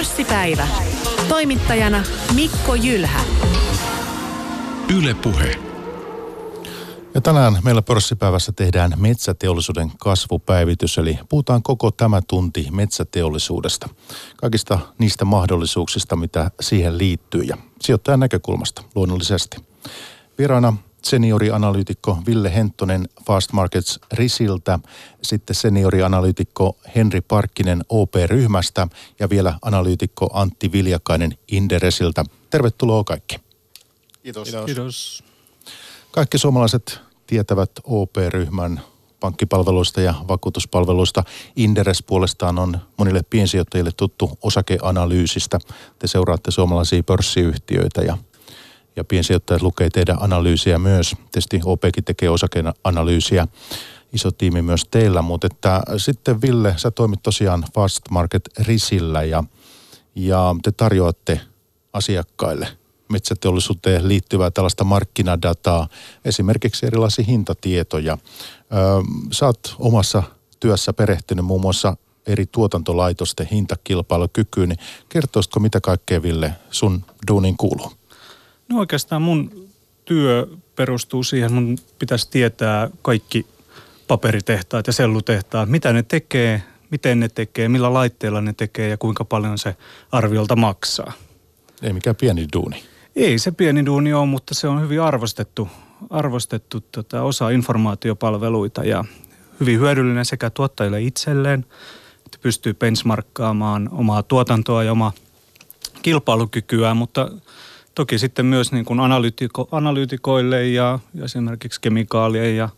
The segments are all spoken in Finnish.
Pörssipäivä. Toimittajana Mikko Jylhä. Yle Puhe. Ja tänään meillä pörssipäivässä tehdään metsäteollisuuden kasvupäivitys, eli puhutaan koko tämä tunti metsäteollisuudesta. Kaikista niistä mahdollisuuksista, mitä siihen liittyy ja sijoittajan näkökulmasta luonnollisesti. Vieraana seniorianalyytikko Ville Henttonen Fast Markets Risiltä, sitten seniorianalyytikko Henri Parkkinen OP-ryhmästä ja vielä analyytikko Antti Viljakainen Inderesiltä. Tervetuloa kaikki. Kiitos. Kiitos. Kiitos. Kaikki suomalaiset tietävät OP-ryhmän pankkipalveluista ja vakuutuspalveluista. Inderes puolestaan on monille piensijoittajille tuttu osakeanalyysistä. Te seuraatte suomalaisia pörssiyhtiöitä ja, ja piensijoittajat lukee teidän analyysiä myös. Tietysti OPkin tekee osakeanalyysiä. Iso tiimi myös teillä, mutta että sitten Ville, sä toimit tosiaan Fast Market Risillä ja, ja te tarjoatte asiakkaille – metsäteollisuuteen liittyvää tällaista markkinadataa, esimerkiksi erilaisia hintatietoja. Sä oot omassa työssä perehtynyt muun muassa eri tuotantolaitosten hintakilpailukykyyn, niin kertoisitko mitä kaikkea Ville sun duunin kuuluu? No oikeastaan mun työ perustuu siihen, mun pitäisi tietää kaikki paperitehtaat ja sellutehtaat, mitä ne tekee, miten ne tekee, millä laitteilla ne tekee ja kuinka paljon se arviolta maksaa. Ei mikään pieni duuni. Ei se pieni duuni ole, mutta se on hyvin arvostettu, arvostettu tota, osa informaatiopalveluita ja hyvin hyödyllinen sekä tuottajille itselleen, että pystyy benchmarkkaamaan omaa tuotantoa ja omaa kilpailukykyä, mutta toki sitten myös niin kuin analyytiko, analyytikoille ja, ja esimerkiksi kemikaalien ja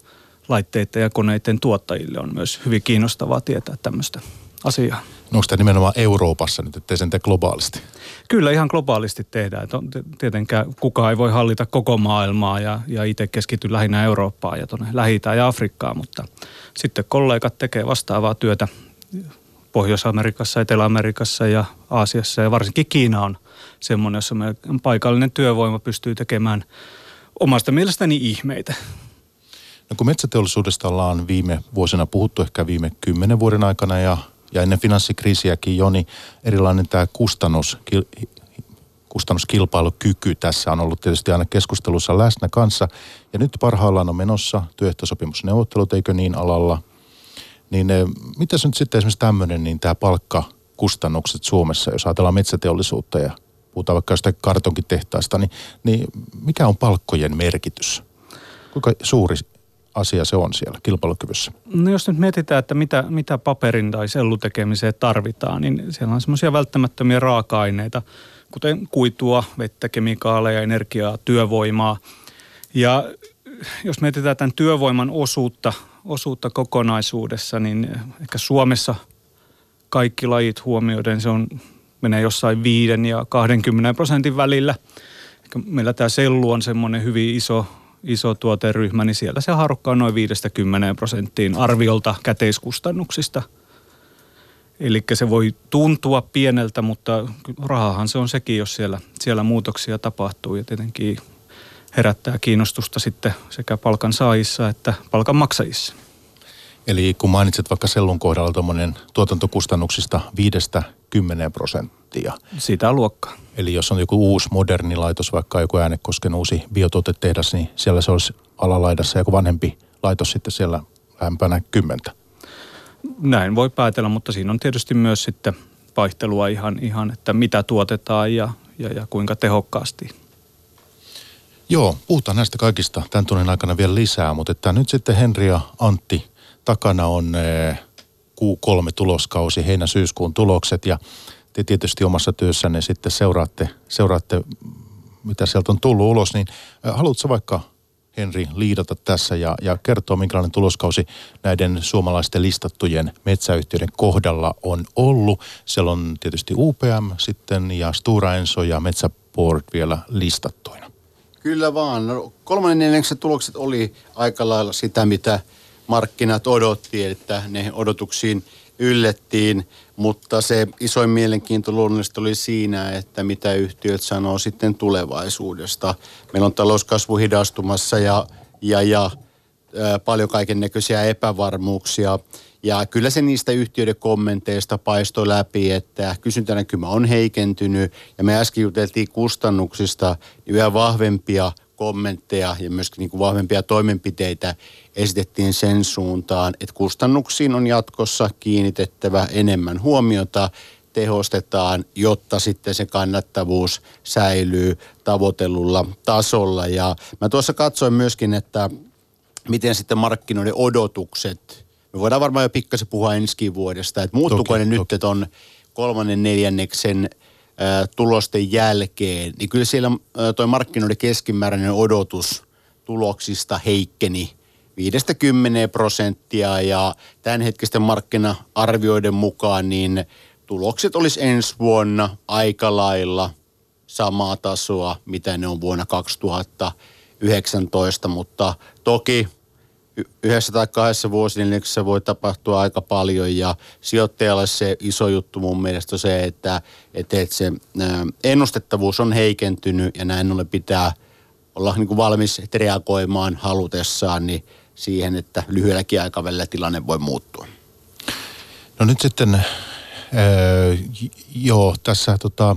laitteiden ja koneiden tuottajille on myös hyvin kiinnostavaa tietää tämmöistä asiaa. No onko tämä nimenomaan Euroopassa nyt, ettei sen tee globaalisti? Kyllä ihan globaalisti tehdään. Tietenkään kukaan ei voi hallita koko maailmaa ja, ja itse keskity lähinnä Eurooppaan ja tuonne lähi ja Afrikkaan, mutta sitten kollegat tekee vastaavaa työtä Pohjois-Amerikassa, Etelä-Amerikassa ja Aasiassa ja varsinkin Kiina on semmoinen, jossa paikallinen työvoima pystyy tekemään omasta mielestäni ihmeitä. No kun metsäteollisuudesta ollaan viime vuosina puhuttu ehkä viime kymmenen vuoden aikana ja ja ennen finanssikriisiäkin jo, niin erilainen tämä kustannus, kustannuskilpailukyky tässä on ollut tietysti aina keskustelussa läsnä kanssa. Ja nyt parhaillaan on menossa työehtosopimusneuvottelut, eikö niin alalla. Niin eh, mitä nyt sitten esimerkiksi tämmöinen, niin tämä palkkakustannukset Suomessa, jos ajatellaan metsäteollisuutta ja puhutaan vaikka jostain kartonkitehtaista, niin, niin mikä on palkkojen merkitys? Kuinka suuri asia se on siellä kilpailukyvyssä? No jos nyt mietitään, että mitä, mitä paperin tai sellutekemiseen tarvitaan, niin siellä on semmoisia välttämättömiä raaka-aineita, kuten kuitua, vettä, kemikaaleja, energiaa, työvoimaa. Ja jos mietitään tämän työvoiman osuutta, osuutta kokonaisuudessa, niin ehkä Suomessa kaikki lajit huomioiden se on, menee jossain 5 ja 20 prosentin välillä. Meillä tämä sellu on semmoinen hyvin iso iso tuoteryhmä, niin siellä se harukka on noin 50 prosenttiin arviolta käteiskustannuksista. Eli se voi tuntua pieneltä, mutta rahahan se on sekin, jos siellä, siellä muutoksia tapahtuu ja tietenkin herättää kiinnostusta sitten sekä palkan saajissa että palkan maksajissa. Eli kun mainitset vaikka sellun kohdalla tuotantokustannuksista 5-10 prosenttia. Sitä luokkaa. Eli jos on joku uusi moderni laitos, vaikka joku Äänekosken uusi biotuotetehdas, niin siellä se olisi alalaidassa joku vanhempi laitos sitten siellä lähempänä kymmentä. Näin voi päätellä, mutta siinä on tietysti myös sitten vaihtelua ihan, ihan että mitä tuotetaan ja, ja, ja kuinka tehokkaasti. Joo, puhutaan näistä kaikista tämän tunnin aikana vielä lisää, mutta että nyt sitten Henri ja Antti takana on Q3-tuloskausi, heinä-syyskuun tulokset ja te tietysti omassa työssänne sitten seuraatte, seuraatte mitä sieltä on tullut ulos, niin haluatko vaikka Henri liidata tässä ja, ja kertoa, minkälainen tuloskausi näiden suomalaisten listattujen metsäyhtiöiden kohdalla on ollut. Siellä on tietysti UPM sitten ja Stura Enso ja Metsäport vielä listattuina. Kyllä vaan. No, kolmannen tulokset oli aika lailla sitä, mitä markkinat odotti, että ne odotuksiin yllettiin, mutta se isoin mielenkiinto luonnollisesti oli siinä, että mitä yhtiöt sanoo sitten tulevaisuudesta. Meillä on talouskasvu hidastumassa ja, ja, ja paljon kaiken näköisiä epävarmuuksia. Ja kyllä se niistä yhtiöiden kommenteista paistoi läpi, että kysyntänäkymä on heikentynyt. Ja me äsken juteltiin kustannuksista, niin yhä vahvempia kommentteja ja myöskin niin kuin vahvempia toimenpiteitä esitettiin sen suuntaan, että kustannuksiin on jatkossa kiinnitettävä enemmän huomiota, tehostetaan, jotta sitten se kannattavuus säilyy tavoitellulla tasolla. Ja mä tuossa katsoin myöskin, että miten sitten markkinoiden odotukset, me voidaan varmaan jo pikkasen puhua ensi vuodesta, että muuttuuko toki, ne nyt toki. on kolmannen neljänneksen tulosten jälkeen, niin kyllä siellä tuo markkinoiden keskimääräinen odotus tuloksista heikkeni 5-10 prosenttia ja tämänhetkisten markkina-arvioiden mukaan niin tulokset olisi ensi vuonna aika lailla samaa tasoa, mitä ne on vuonna 2019, mutta toki yhdessä tai kahdessa vuosineljäksessä voi tapahtua aika paljon ja sijoittajalle se iso juttu mun mielestä on se, että, että, että se ennustettavuus on heikentynyt ja näin ollen pitää olla niin kuin valmis reagoimaan halutessaan niin siihen, että lyhyelläkin aikavälillä tilanne voi muuttua. No nyt sitten, joo, tässä tota,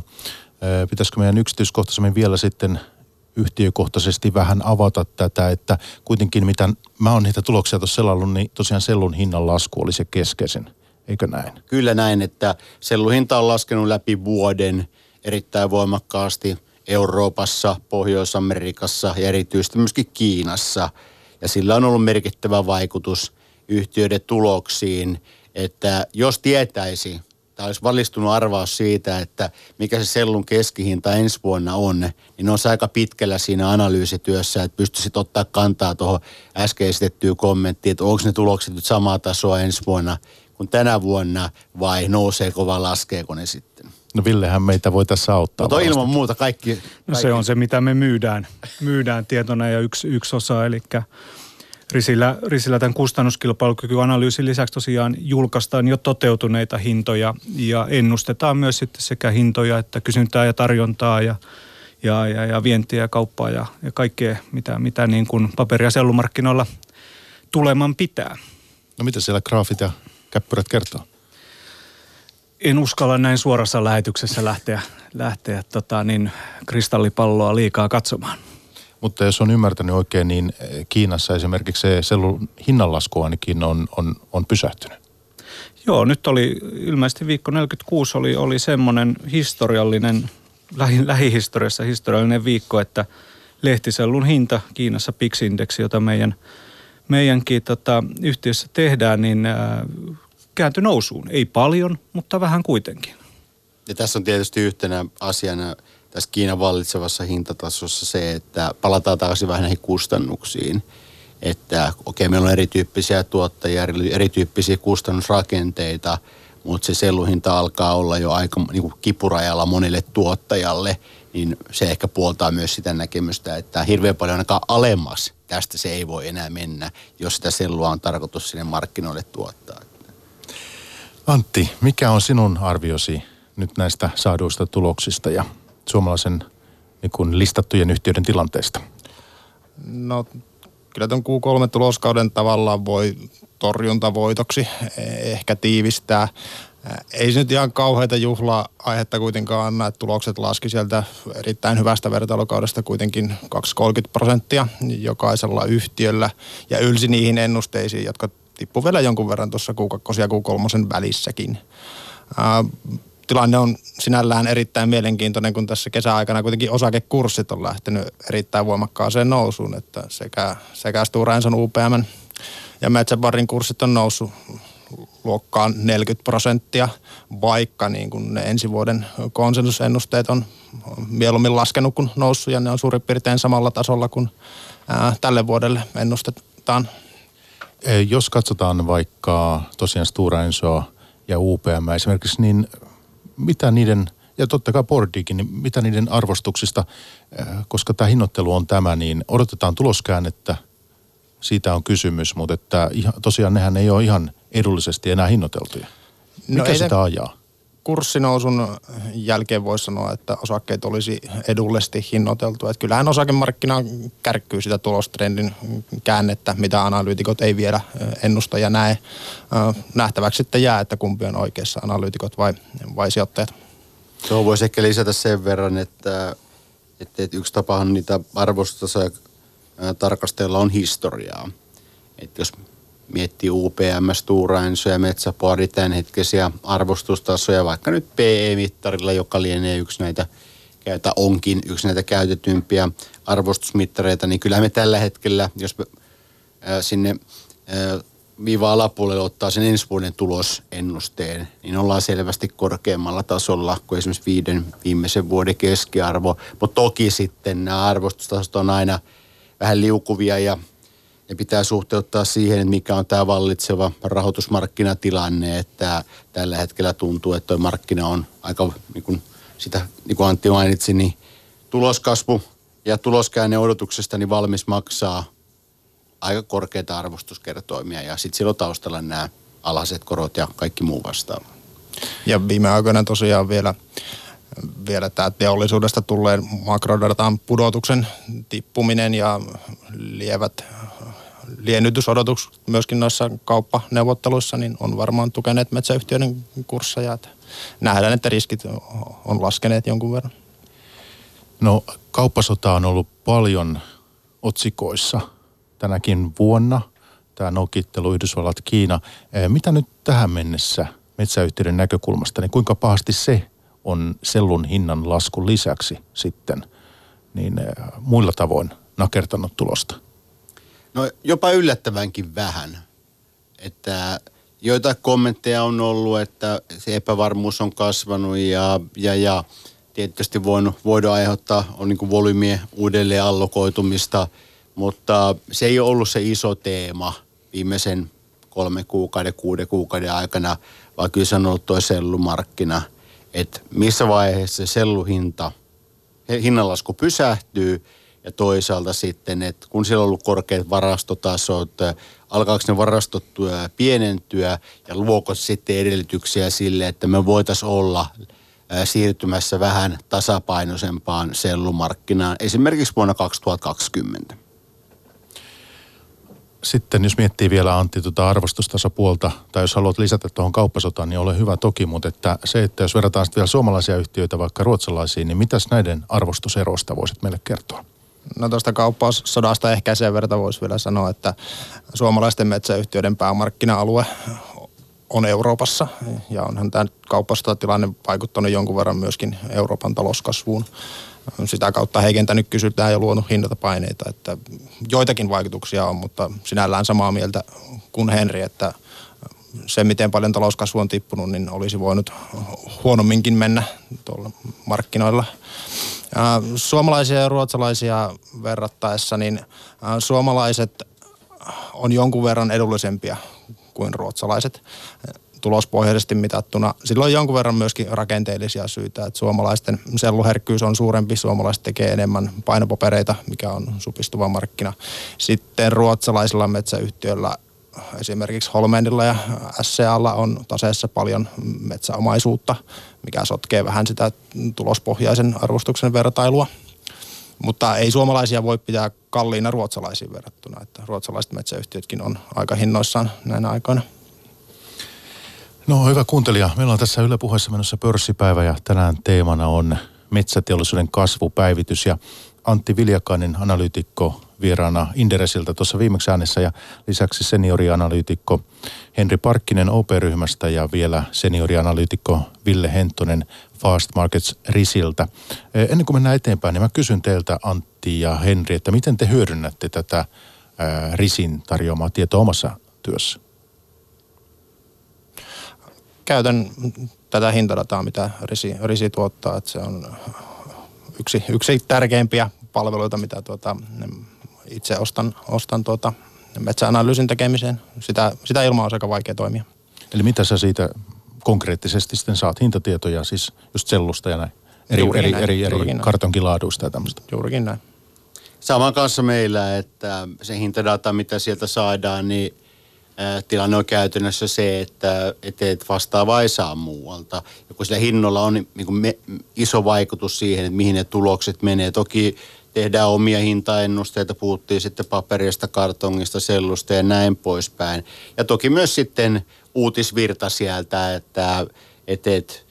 pitäisikö meidän yksityiskohtaisemmin vielä sitten – yhtiökohtaisesti vähän avata tätä, että kuitenkin mitä mä oon niitä tuloksia tuossa selannut, niin tosiaan sellun hinnan lasku oli se keskeisin, eikö näin? Kyllä näin, että sellun hinta on laskenut läpi vuoden erittäin voimakkaasti Euroopassa, Pohjois-Amerikassa ja erityisesti myöskin Kiinassa. Ja sillä on ollut merkittävä vaikutus yhtiöiden tuloksiin, että jos tietäisi, tai olisi valistunut arvaus siitä, että mikä se sellun keskihinta ensi vuonna on, niin on aika pitkällä siinä analyysityössä, että pystyisit ottaa kantaa tuohon äsken esitettyyn kommenttiin, että onko ne tulokset nyt samaa tasoa ensi vuonna kuin tänä vuonna vai nouseeko vai laskeeko ne sitten? No Villehän meitä voi tässä auttaa. Mutta ilman muuta kaikki, kaikki. No se on se, mitä me myydään, myydään tietona ja yksi, yksi osa, eli Risillä, Risillä tämän kustannuskilpailukykyanalyysin lisäksi tosiaan julkaistaan jo toteutuneita hintoja ja ennustetaan myös sitten sekä hintoja että kysyntää ja tarjontaa ja, ja, ja, ja vientiä ja kauppaa ja, ja kaikkea, mitä, mitä niin kuin paperi- ja sellumarkkinoilla tuleman pitää. No mitä siellä graafit ja käppyrät kertoo? En uskalla näin suorassa lähetyksessä lähteä, lähteä tota, niin kristallipalloa liikaa katsomaan. Mutta jos on ymmärtänyt oikein, niin eh, Kiinassa esimerkiksi se sellun hinnanlasku ainakin on, on, on pysähtynyt. Joo, nyt oli ilmeisesti viikko 46 oli, oli semmoinen historiallinen, lähi, lähihistoriassa historiallinen viikko, että lehtisellun hinta Kiinassa PIX-indeksi, jota meidän, meidänkin tota, yhtiössä tehdään, niin ää, kääntyi nousuun. Ei paljon, mutta vähän kuitenkin. Ja tässä on tietysti yhtenä asiana tässä Kiinan vallitsevassa hintatasossa se, että palataan takaisin vähän näihin kustannuksiin. Että okei, okay, meillä on erityyppisiä tuottajia, erityyppisiä kustannusrakenteita, mutta se selluhinta alkaa olla jo aika niin kuin kipurajalla monelle tuottajalle, niin se ehkä puoltaa myös sitä näkemystä, että hirveän paljon ainakaan alemmas tästä se ei voi enää mennä, jos sitä sellua on tarkoitus sinne markkinoille tuottaa. Antti, mikä on sinun arviosi nyt näistä saaduista tuloksista ja suomalaisen niin kuin listattujen yhtiöiden tilanteesta? No kyllä tuon Q3-tuloskauden tavallaan voi torjuntavoitoksi ehkä tiivistää. Ei se nyt ihan kauheita juhlaa aihetta kuitenkaan anna, että tulokset laski sieltä erittäin hyvästä vertailukaudesta kuitenkin 230 prosenttia jokaisella yhtiöllä ja ylsi niihin ennusteisiin, jotka tippu vielä jonkun verran tuossa Q2 ja Q3 välissäkin tilanne on sinällään erittäin mielenkiintoinen, kun tässä kesäaikana kuitenkin osakekurssit on lähtenyt erittäin voimakkaaseen nousuun, että sekä, sekä Stora Enson UPM ja Metsäbarin kurssit on noussut luokkaan 40 prosenttia, vaikka niin kuin ne ensi vuoden konsensusennusteet on mieluummin laskenut kuin noussut ja ne on suurin piirtein samalla tasolla kuin ää, tälle vuodelle ennustetaan. Jos katsotaan vaikka tosiaan Stora Ensoa ja UPM esimerkiksi, niin mitä niiden, ja totta kai Bordikin, niin mitä niiden arvostuksista, äh, koska tämä hinnoittelu on tämä, niin odotetaan tuloskäännettä, siitä on kysymys, mutta että ihan, tosiaan nehän ei ole ihan edullisesti enää hinnoiteltuja. No Mikä no sitä te... ajaa? Kurssinousun jälkeen voisi sanoa, että osakkeet olisi edullisesti hinnoiteltu. Että kyllähän osakemarkkina kärkkyy sitä tulostrendin käännettä, mitä analyytikot ei vielä ennusta ja näe. Nähtäväksi sitten jää, että kumpi on oikeassa, analyytikot vai, vai sijoittajat. Tuohon voisi ehkä lisätä sen verran, että, että yksi tapahan niitä arvostusta tarkastella on historiaa. Että jos miettii UPM, Stora Enso ja Metsäpori tämänhetkisiä arvostustasoja, vaikka nyt PE-mittarilla, joka lienee yksi näitä käytä onkin yksi näitä käytetympiä arvostusmittareita, niin kyllä me tällä hetkellä, jos me, ää, sinne ää, viiva alapuolelle ottaa sen ensi vuoden tulosennusteen, niin ollaan selvästi korkeammalla tasolla kuin esimerkiksi viiden viimeisen vuoden keskiarvo. Mutta toki sitten nämä arvostustasot on aina vähän liukuvia ja ne pitää suhteuttaa siihen, että mikä on tämä vallitseva rahoitusmarkkinatilanne, että tällä hetkellä tuntuu, että tuo markkina on aika, niin kuin sitä, niin kuin Antti mainitsi, niin tuloskasvu ja tuloskäänne odotuksesta niin valmis maksaa aika korkeita arvostuskertoimia ja sitten silloin taustalla nämä alhaiset korot ja kaikki muu vastaava. Ja viime aikoina tosiaan vielä, vielä tämä teollisuudesta tulleen makrodatan pudotuksen tippuminen ja lievät liennytysodotukset myöskin noissa kauppaneuvotteluissa niin on varmaan tukeneet metsäyhtiöiden kursseja. Että nähdään, että riskit on laskeneet jonkun verran. No kauppasota on ollut paljon otsikoissa tänäkin vuonna. Tämä nokittelu Yhdysvallat, Kiina. Mitä nyt tähän mennessä metsäyhtiöiden näkökulmasta, niin kuinka pahasti se on sellun hinnan laskun lisäksi sitten niin muilla tavoin nakertanut tulosta? No jopa yllättävänkin vähän. Että joita kommentteja on ollut, että se epävarmuus on kasvanut ja, ja, ja tietysti voinut, voidaan aiheuttaa on niin volyymien uudelleen allokoitumista, mutta se ei ole ollut se iso teema viimeisen kolme kuukauden, kuuden kuukauden aikana, vaan kyllä se on ollut tuo sellumarkkina, että missä vaiheessa se selluhinta, hinnanlasku pysähtyy – ja toisaalta sitten, että kun siellä on ollut korkeat varastotasot, alkaako ne varastot pienentyä ja luoko sitten edellytyksiä sille, että me voitaisiin olla siirtymässä vähän tasapainoisempaan sellumarkkinaan, esimerkiksi vuonna 2020. Sitten jos miettii vielä Antti tuota arvostustasopuolta, tai jos haluat lisätä tuohon kauppasotaan, niin ole hyvä toki, mutta että se, että jos verrataan sitten vielä suomalaisia yhtiöitä vaikka ruotsalaisiin, niin mitäs näiden arvostuserosta voisit meille kertoa? No tuosta kauppaussodasta ehkä sen verran voisi vielä sanoa, että suomalaisten metsäyhtiöiden päämarkkina-alue on Euroopassa ja onhan tämä kauppasotatilanne vaikuttanut jonkun verran myöskin Euroopan talouskasvuun. Sitä kautta heikentänyt kysyntää ja luonut hintapaineita, että joitakin vaikutuksia on, mutta sinällään samaa mieltä kuin Henri, että se, miten paljon talouskasvu on tippunut, niin olisi voinut huonomminkin mennä tuolla markkinoilla – Suomalaisia ja ruotsalaisia verrattaessa, niin suomalaiset on jonkun verran edullisempia kuin ruotsalaiset tulospohjaisesti mitattuna. Sillä on jonkun verran myöskin rakenteellisia syitä, että suomalaisten selluherkkyys on suurempi, suomalaiset tekee enemmän painopapereita, mikä on supistuva markkina. Sitten ruotsalaisilla metsäyhtiöillä esimerkiksi Holmenilla ja SCAlla on taseessa paljon metsäomaisuutta, mikä sotkee vähän sitä tulospohjaisen arvostuksen vertailua. Mutta ei suomalaisia voi pitää kalliina ruotsalaisiin verrattuna, että ruotsalaiset metsäyhtiötkin on aika hinnoissaan näinä aikoina. No hyvä kuuntelija, meillä on tässä Yle Puheessa menossa pörssipäivä ja tänään teemana on metsäteollisuuden kasvupäivitys ja Antti Viljakainen, analyytikko vieraana Inderesiltä tuossa viimeksi äänessä ja lisäksi seniorianalyytikko Henri Parkkinen OP-ryhmästä ja vielä seniorianalyytikko Ville Henttonen Fast Markets Risiltä. Ennen kuin mennään eteenpäin, niin mä kysyn teiltä Antti ja Henri, että miten te hyödynnätte tätä Risin tarjoamaa tietoa omassa työssä? Käytän tätä hintadataa, mitä Risi, Risi tuottaa, että se on yksi, yksi tärkeimpiä palveluita, mitä tuota, itse ostan, ostan tuota, metsäanalyysin tekemiseen. Sitä, sitä ilman on aika vaikea toimia. Eli mitä sä siitä konkreettisesti sitten saat hintatietoja, siis just sellusta ja näin? Eri, eri, näin. eri, eri kartonkilaaduista ja tämmöistä. Juurikin näin. Saman kanssa meillä, että se hintadata, mitä sieltä saadaan, niin tilanne on käytännössä se, että et vastaava ei saa muualta. Ja kun sillä hinnolla on niin kuin me, iso vaikutus siihen, että mihin ne tulokset menee. Toki tehdään omia hintaennusteita, puhuttiin sitten paperista, kartongista, sellusta ja näin poispäin. Ja toki myös sitten uutisvirta sieltä, että et, et,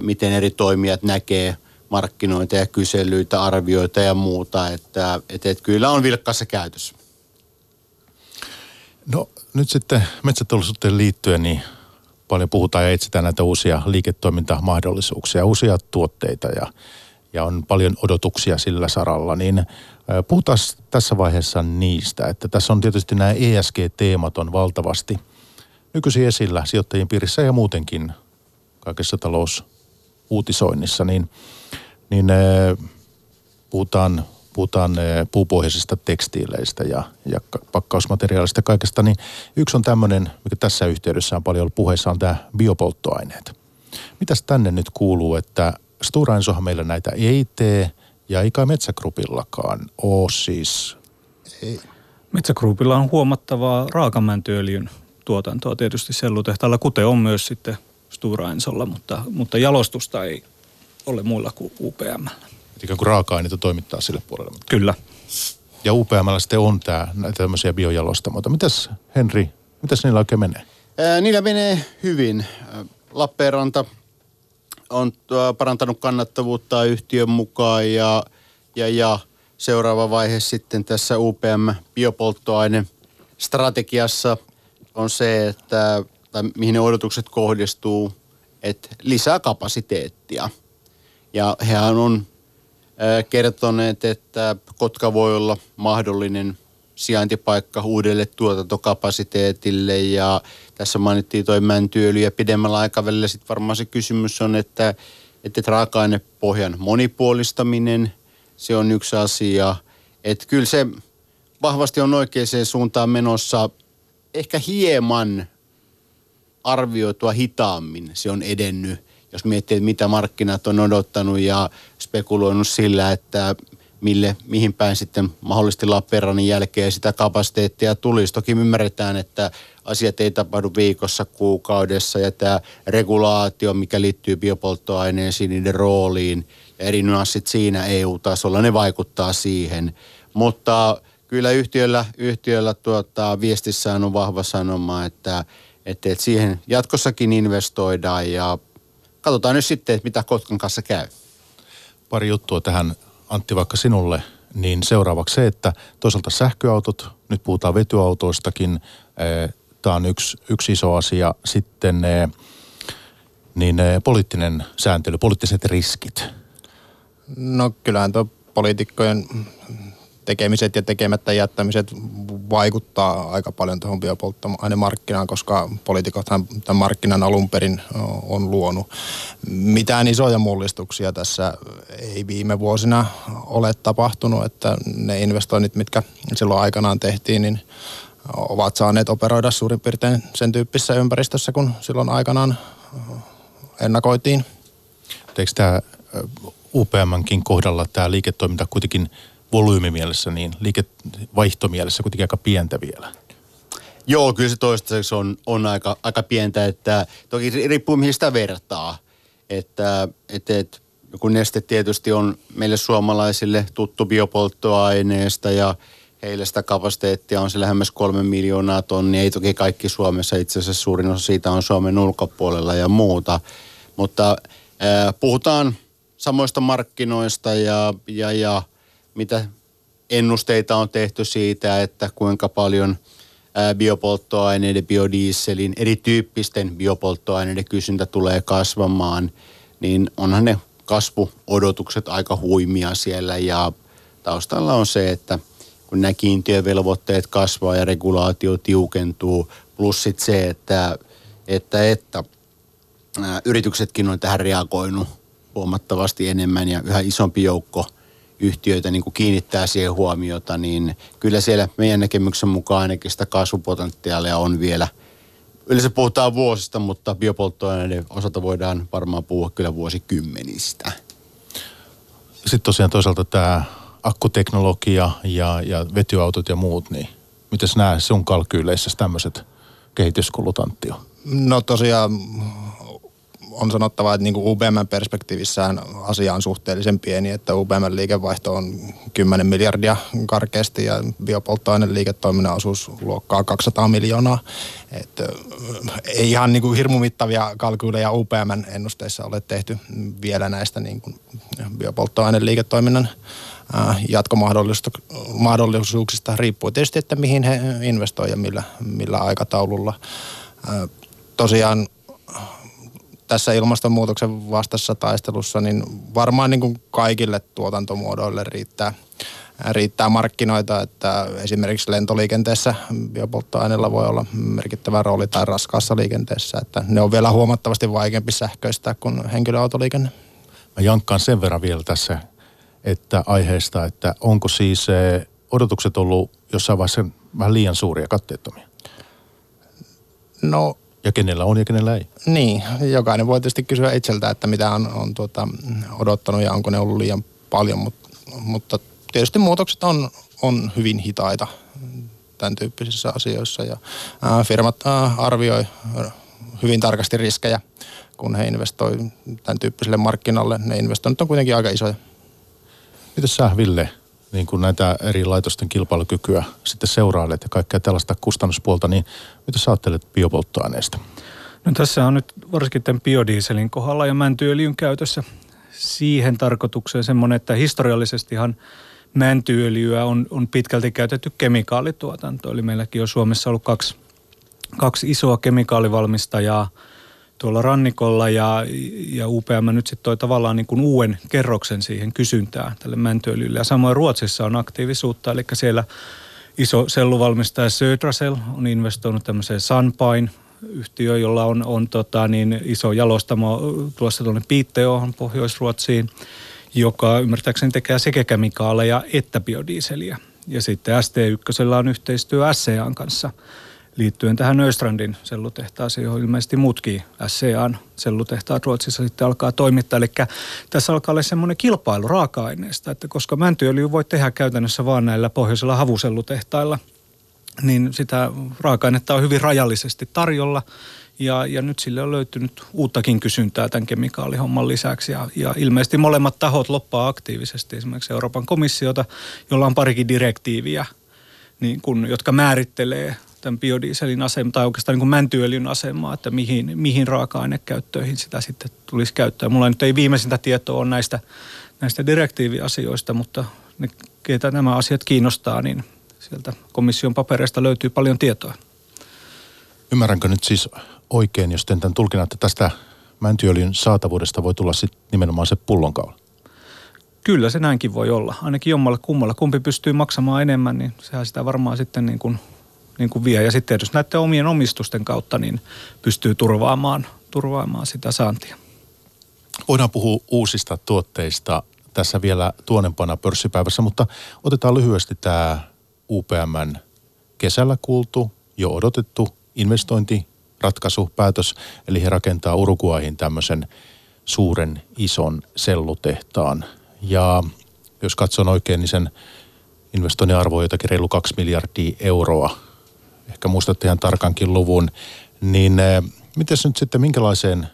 miten eri toimijat näkee markkinoita ja kyselyitä, arvioita ja muuta, että et, et kyllä on vilkkaassa käytössä. No nyt sitten metsäteollisuuteen liittyen niin paljon puhutaan ja etsitään näitä uusia liiketoimintamahdollisuuksia, uusia tuotteita ja, ja on paljon odotuksia sillä saralla, niin puhutaan tässä vaiheessa niistä, että tässä on tietysti nämä ESG-teemat on valtavasti nykyisin esillä sijoittajien piirissä ja muutenkin kaikessa talousuutisoinnissa, niin, niin puhutaan puhutaan eh, puupohjaisista tekstiileistä ja, ja pakkausmateriaalista kaikesta, niin yksi on tämmöinen, mikä tässä yhteydessä on paljon ollut puheessa, on tämä biopolttoaineet. Mitäs tänne nyt kuuluu, että Stora Ensohan meillä näitä ei tee ja ei kai Metsägrupillakaan ole siis. Ei. Metsägrupilla on huomattavaa raakamäntyöljyn tuotantoa tietysti sellutehtaalla, kuten on myös sitten Stora Ensolla, mutta, mutta jalostusta ei ole muilla kuin UPMllä ikään kuin raaka-aineita toimittaa sille puolelle. Kyllä. Ja UPMllä sitten on tämä, näitä tämmöisiä biojalostamoita. Mitäs Henri, mitäs niillä oikein menee? Ää, niillä menee hyvin. Lappeenranta on parantanut kannattavuutta yhtiön mukaan ja, ja, ja seuraava vaihe sitten tässä UPM biopolttoaine strategiassa on se, että tai mihin ne odotukset kohdistuu, että lisää kapasiteettia. Ja hehän on kertoneet, että Kotka voi olla mahdollinen sijaintipaikka uudelle tuotantokapasiteetille. Ja tässä mainittiin toi mäntyöljy ja pidemmällä aikavälillä sitten varmaan se kysymys on, että, että raaka-ainepohjan monipuolistaminen, se on yksi asia. Että kyllä se vahvasti on oikeaan suuntaan menossa. Ehkä hieman arvioitua hitaammin se on edennyt jos miettii, että mitä markkinat on odottanut ja spekuloinut sillä, että mille, mihin päin sitten mahdollisesti Lappeenrannan jälkeen sitä kapasiteettia tulisi. Toki ymmärretään, että asiat ei tapahdu viikossa, kuukaudessa ja tämä regulaatio, mikä liittyy biopolttoaineisiin, niiden rooliin ja eri nyanssit siinä EU-tasolla, ne vaikuttaa siihen. Mutta kyllä yhtiöllä, yhtiöllä tuota, viestissään on vahva sanoma, että, että, että siihen jatkossakin investoidaan ja katsotaan nyt sitten, että mitä Kotkan kanssa käy. Pari juttua tähän Antti vaikka sinulle, niin seuraavaksi se, että toisaalta sähköautot, nyt puhutaan vetyautoistakin, eh, tämä on yksi, yksi iso asia. Sitten eh, niin eh, poliittinen sääntely, poliittiset riskit. No kyllähän tuo poliitikkojen tekemiset ja tekemättä jättämiset vaikuttaa aika paljon tuohon biopolttoainemarkkinaan, koska poliitikothan tämän markkinan alun perin on luonut. Mitään isoja mullistuksia tässä ei viime vuosina ole tapahtunut, että ne investoinnit, mitkä silloin aikanaan tehtiin, niin ovat saaneet operoida suurin piirtein sen tyyppisessä ympäristössä, kun silloin aikanaan ennakoitiin. Eikö tämä UPMnkin kohdalla tämä liiketoiminta kuitenkin volyymimielessä, niin liikevaihtomielessä kuitenkin aika pientä vielä. Joo, kyllä se toistaiseksi on, on aika, aika pientä, että toki riippuu mihin sitä vertaa. Että, että, että kun neste tietysti on meille suomalaisille tuttu biopolttoaineesta ja heille sitä kapasiteettia on se lähemmäs kolme miljoonaa tonnia. Ei toki kaikki Suomessa, itse asiassa suurin osa siitä on Suomen ulkopuolella ja muuta. Mutta äh, puhutaan samoista markkinoista ja, ja, ja mitä ennusteita on tehty siitä, että kuinka paljon biopolttoaineiden, biodieselin, erityyppisten biopolttoaineiden kysyntä tulee kasvamaan, niin onhan ne kasvuodotukset aika huimia siellä. Ja taustalla on se, että kun nämä kiintiövelvoitteet kasvaa ja regulaatio tiukentuu, plus sit se, että, että, että yrityksetkin on tähän reagoinut huomattavasti enemmän ja yhä isompi joukko – yhtiöitä niin kuin kiinnittää siihen huomiota, niin kyllä siellä meidän näkemyksen mukaan ainakin sitä kasvupotentiaalia on vielä. Yleensä puhutaan vuosista, mutta biopolttoaineiden osalta voidaan varmaan puhua kyllä vuosikymmenistä. Sitten tosiaan toisaalta tämä akkuteknologia ja, ja vetyautot ja muut, niin mitäs nämä sun kalkyyleissä tämmöiset kehityskulut Anttio? No tosiaan on sanottava, että niin kuin UBM perspektiivissään asia on suhteellisen pieni, että UBM liikevaihto on 10 miljardia karkeasti ja biopolttoaineen liiketoiminnan osuus luokkaa 200 miljoonaa. Et, ei ihan niin kuin hirmu mittavia kalkyyleja UPM ennusteissa ole tehty vielä näistä niin kuin biopolttoaineen liiketoiminnan jatkomahdollisuuksista riippuu tietysti, että mihin he investoivat ja millä, millä aikataululla. Tosiaan tässä ilmastonmuutoksen vastassa taistelussa, niin varmaan niin kuin kaikille tuotantomuodoille riittää, riittää markkinoita, että esimerkiksi lentoliikenteessä biopolttoaineella voi olla merkittävä rooli tai raskaassa liikenteessä, että ne on vielä huomattavasti vaikeampi sähköistä kuin henkilöautoliikenne. Mä jankkaan sen verran vielä tässä että aiheesta, että onko siis eh, odotukset ollut jossain vaiheessa vähän liian suuria katteettomia? No ja kenellä on ja kenellä ei. Niin, jokainen voi tietysti kysyä itseltä, että mitä on, on tuota, odottanut ja onko ne ollut liian paljon, mutta, mutta tietysti muutokset on, on hyvin hitaita tämän tyyppisissä asioissa ja ää, firmat ää, arvioi hyvin tarkasti riskejä, kun he investoivat tämän tyyppiselle markkinalle. Ne investoinnit on kuitenkin aika isoja. Miten sä, Ville, niin kuin näitä eri laitosten kilpailukykyä sitten seurailet ja kaikkea tällaista kustannuspuolta, niin mitä sä ajattelet biopolttoaineesta? No tässä on nyt varsinkin tämän biodieselin kohdalla ja mäntyöljyn käytössä siihen tarkoitukseen semmoinen, että historiallisestihan mäntyöljyä on, on pitkälti käytetty kemikaalituotanto. Eli meilläkin on Suomessa ollut kaksi, kaksi isoa kemikaalivalmistajaa – tuolla rannikolla ja, ja UPM nyt sitten toi tavallaan niin kuin uuden kerroksen siihen kysyntään tälle mäntyöljylle. Ja samoin Ruotsissa on aktiivisuutta, eli siellä iso selluvalmistaja Södrasel on investoinut tämmöiseen Sunpine yhtiö, jolla on, on tota, niin iso jalostamo tuossa tuonne Piitteoon Pohjois-Ruotsiin, joka ymmärtääkseni tekee sekä kemikaaleja että biodieseliä. Ja sitten ST1 on yhteistyö SCAn kanssa – liittyen tähän Östrandin sellutehtaaseen, johon ilmeisesti muutkin SCAn sellutehtaat Ruotsissa sitten alkaa toimittaa. Eli tässä alkaa olla semmoinen kilpailu raaka-aineesta, että koska mäntyöljy voi tehdä käytännössä vaan näillä pohjoisilla havusellutehtailla, niin sitä raaka-ainetta on hyvin rajallisesti tarjolla. Ja, ja nyt sille on löytynyt uuttakin kysyntää tämän kemikaalihomman lisäksi. Ja, ja ilmeisesti molemmat tahot loppaa aktiivisesti, esimerkiksi Euroopan komissiota, jolla on parikin direktiiviä, niin kun, jotka määrittelee tämän biodieselin asema, tai oikeastaan niin kuin mäntyöljyn asemaa, että mihin, mihin raaka-ainekäyttöihin sitä sitten tulisi käyttää. Mulla nyt ei viimeisintä tietoa ole näistä, näistä direktiiviasioista, mutta ne, keitä nämä asiat kiinnostaa, niin sieltä komission papereista löytyy paljon tietoa. Ymmärränkö nyt siis oikein, jos tämän tulkinnan, että tästä mäntyöljyn saatavuudesta voi tulla sitten nimenomaan se pullonkaula? Kyllä se näinkin voi olla. Ainakin jommalla kummalla. Kumpi pystyy maksamaan enemmän, niin sehän sitä varmaan sitten niin kuin niin kuin vie. Ja sitten jos näiden omien omistusten kautta niin pystyy turvaamaan, turvaamaan sitä saantia. Voidaan puhua uusista tuotteista tässä vielä tuonempana pörssipäivässä, mutta otetaan lyhyesti tämä UPMn kesällä kuultu, jo odotettu investointiratkaisu, päätös, eli he rakentaa Uruguahin tämmöisen suuren ison sellutehtaan. Ja jos katson oikein, niin sen investoinnin arvo on jotakin reilu 2 miljardia euroa ehkä muistatte ihan tarkankin luvun, niin eh, miten nyt sitten, minkälaiseen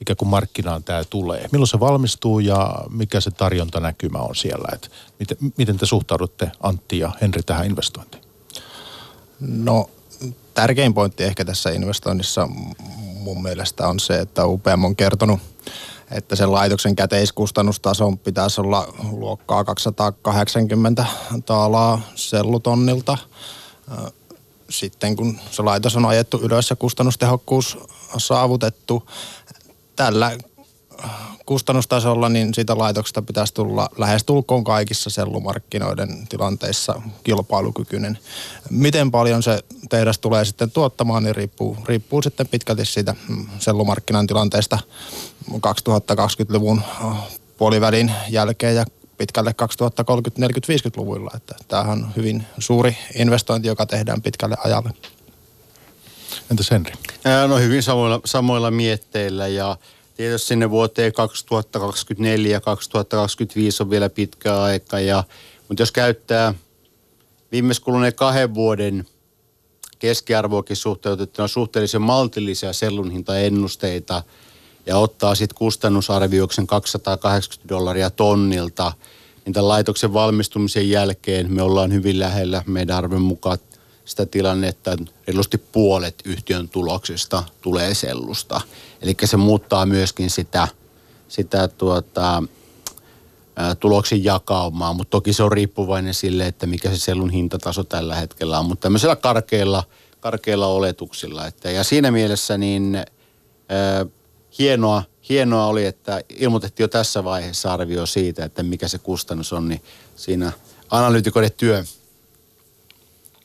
ikään kuin markkinaan tämä tulee? Milloin se valmistuu ja mikä se tarjontanäkymä on siellä? Et miten, miten te suhtaudutte Antti ja Henri tähän investointiin? No tärkein pointti ehkä tässä investoinnissa mun mielestä on se, että UPM on kertonut, että sen laitoksen käteiskustannustason pitäisi olla luokkaa 280 taalaa sellutonnilta sitten kun se laitos on ajettu ylös ja kustannustehokkuus saavutettu, tällä kustannustasolla, niin siitä laitoksesta pitäisi tulla lähestulkoon kaikissa sellumarkkinoiden tilanteissa kilpailukykyinen. Miten paljon se tehdas tulee sitten tuottamaan, niin riippuu, riippuu sitten pitkälti siitä mm, sellumarkkinan tilanteesta 2020-luvun puolivälin jälkeen ja pitkälle 2030, 40, 50-luvuilla. Että tämähän on hyvin suuri investointi, joka tehdään pitkälle ajalle. Entä Henri? No hyvin samoilla, samoilla mietteillä ja tietysti sinne vuoteen 2024 2025 on vielä pitkä aika. Ja, mutta jos käyttää viimeis kuluneen kahden vuoden keskiarvoakin suhteutettuna suhteellisen maltillisia sellun hintaennusteita ja ottaa sitten kustannusarvioiksen 280 dollaria tonnilta, niin tämän laitoksen valmistumisen jälkeen me ollaan hyvin lähellä meidän arven mukaan sitä tilannetta, että reilusti puolet yhtiön tuloksista tulee sellusta. Eli se muuttaa myöskin sitä, sitä tuota, tuloksen jakaumaa, mutta toki se on riippuvainen sille, että mikä se sellun hintataso tällä hetkellä on, mutta tämmöisellä karkeilla, karkeilla oletuksilla. Että, ja siinä mielessä niin äh, hienoa, hienoa oli, että ilmoitettiin jo tässä vaiheessa arvio siitä, että mikä se kustannus on, niin siinä analyytikoiden työ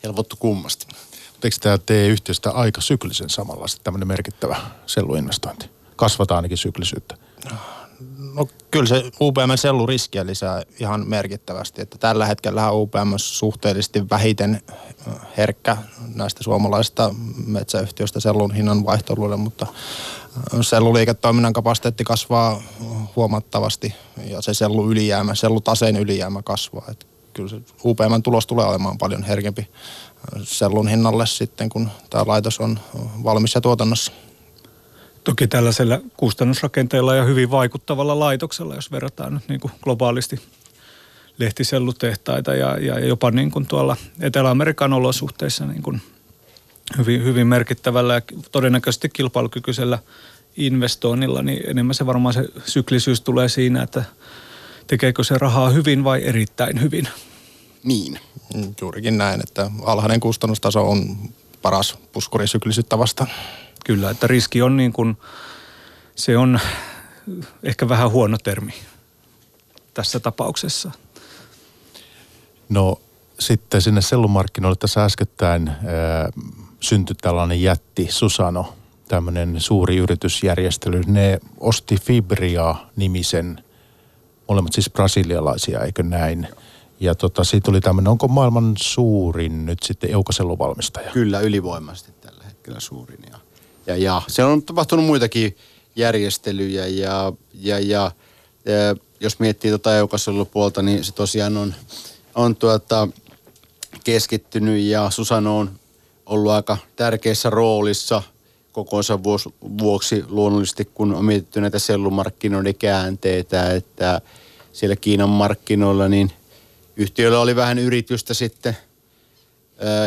helpottu kummasti. Mutta eikö tämä tee yhtiöstä aika syklisen samalla tämmöinen merkittävä selluinvestointi? Kasvataan ainakin syklisyyttä. No kyllä se UPM riskiä lisää ihan merkittävästi. Että tällä hetkellä UPM on suhteellisesti vähiten herkkä näistä suomalaisista metsäyhtiöistä sellun hinnan vaihteluille, mutta selluliiketoiminnan kapasiteetti kasvaa huomattavasti ja se sellu ylijäämä, sellutaseen ylijäämä kasvaa. Että kyllä se UPM tulos tulee olemaan paljon herkempi sellun hinnalle sitten, kun tämä laitos on valmis ja tuotannossa. Toki tällaisella kustannusrakenteella ja hyvin vaikuttavalla laitoksella, jos verrataan nyt niin kuin globaalisti lehtisellutehtaita ja, ja jopa niin kuin tuolla Etelä-Amerikan olosuhteissa niin kuin hyvin, hyvin merkittävällä ja todennäköisesti kilpailukykyisellä investoinnilla, niin enemmän se varmaan se syklisyys tulee siinä, että tekeekö se rahaa hyvin vai erittäin hyvin. Niin. Mm, juurikin näin, että alhainen kustannustaso on paras puskuri syklisyyttä vastaan. Kyllä, että riski on niin kuin, se on ehkä vähän huono termi tässä tapauksessa. No sitten sinne sellumarkkinoille tässä äskettäin äh, syntyi tällainen jätti Susano, tämmöinen suuri yritysjärjestely. Ne osti Fibria-nimisen, molemmat siis brasilialaisia, eikö näin? Ja tota, siitä tuli tämmöinen, onko maailman suurin nyt sitten eukaselluvalmistaja? Kyllä, ylivoimaisesti tällä hetkellä suurin. Ja ja, ja se on tapahtunut muitakin järjestelyjä ja, ja, ja, ja jos miettii tuota puolta, niin se tosiaan on, on tuota, keskittynyt ja Susano on ollut aika tärkeässä roolissa kokoonsa vuoksi luonnollisesti, kun on mietitty näitä sellumarkkinoiden käänteitä, että siellä Kiinan markkinoilla niin yhtiöllä oli vähän yritystä sitten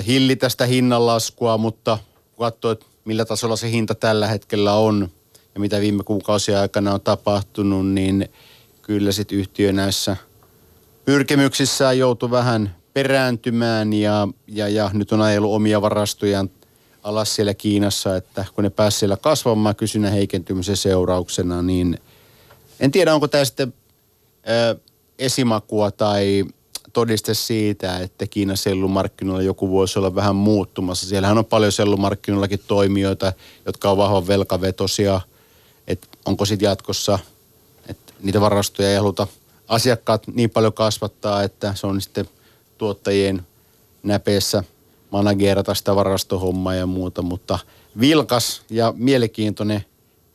hillitä sitä hinnanlaskua, mutta kun katsoo, että millä tasolla se hinta tällä hetkellä on ja mitä viime kuukausien aikana on tapahtunut, niin kyllä sitten yhtiö näissä pyrkimyksissään joutui vähän perääntymään ja, ja, ja nyt on ajellut omia varastojaan alas siellä Kiinassa, että kun ne pääsivät siellä kasvamaan kysynnän heikentymisen seurauksena, niin en tiedä onko tämä sitten ö, esimakua tai todiste siitä, että Kiinan sellumarkkinoilla joku voisi olla vähän muuttumassa. Siellähän on paljon sellumarkkinoillakin toimijoita, jotka on vahvan velkavetosia. Että onko sitten jatkossa, että niitä varastoja ei haluta asiakkaat niin paljon kasvattaa, että se on sitten tuottajien näpeessä managerata sitä varastohommaa ja muuta, mutta vilkas ja mielenkiintoinen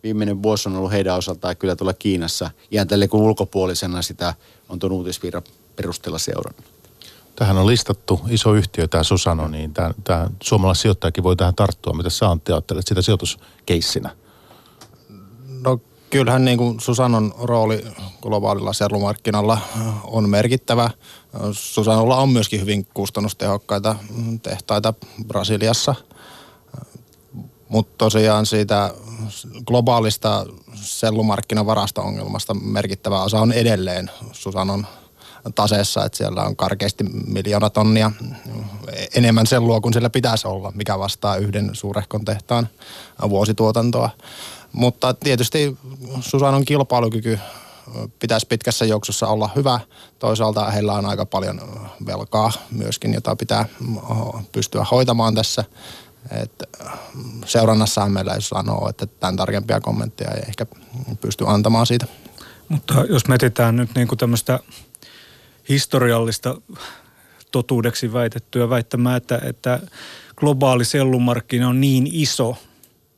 viimeinen vuosi on ollut heidän osaltaan kyllä tuolla Kiinassa. Ihan tälle kun ulkopuolisena sitä on tuon uutisvirra perusteella seurannut. Tähän on listattu iso yhtiö, tämä Susano, niin tämä, tämä suomalaissijoittajakin voi tähän tarttua. Mitä sä Antti ajattelet sitä sijoituskeissinä? No kyllähän niin kuin Susanon rooli globaalilla sellumarkkinalla on merkittävä. Susanolla on myöskin hyvin kustannustehokkaita tehtaita Brasiliassa. Mutta tosiaan siitä globaalista sellumarkkinavarasta-ongelmasta merkittävä osa on edelleen Susanon taseessa, että siellä on karkeasti miljoona tonnia enemmän sellua kuin siellä pitäisi olla, mikä vastaa yhden suurehkon tehtaan vuosituotantoa. Mutta tietysti Susanon kilpailukyky pitäisi pitkässä juoksussa olla hyvä. Toisaalta heillä on aika paljon velkaa myöskin, jota pitää pystyä hoitamaan tässä. Et seurannassa meillä ei sanoo, että tämän tarkempia kommentteja ei ehkä pysty antamaan siitä. Mutta jos mietitään nyt niin kuin tämmöistä historiallista totuudeksi väitettyä väittämää, että, että globaali sellumarkkina on niin iso,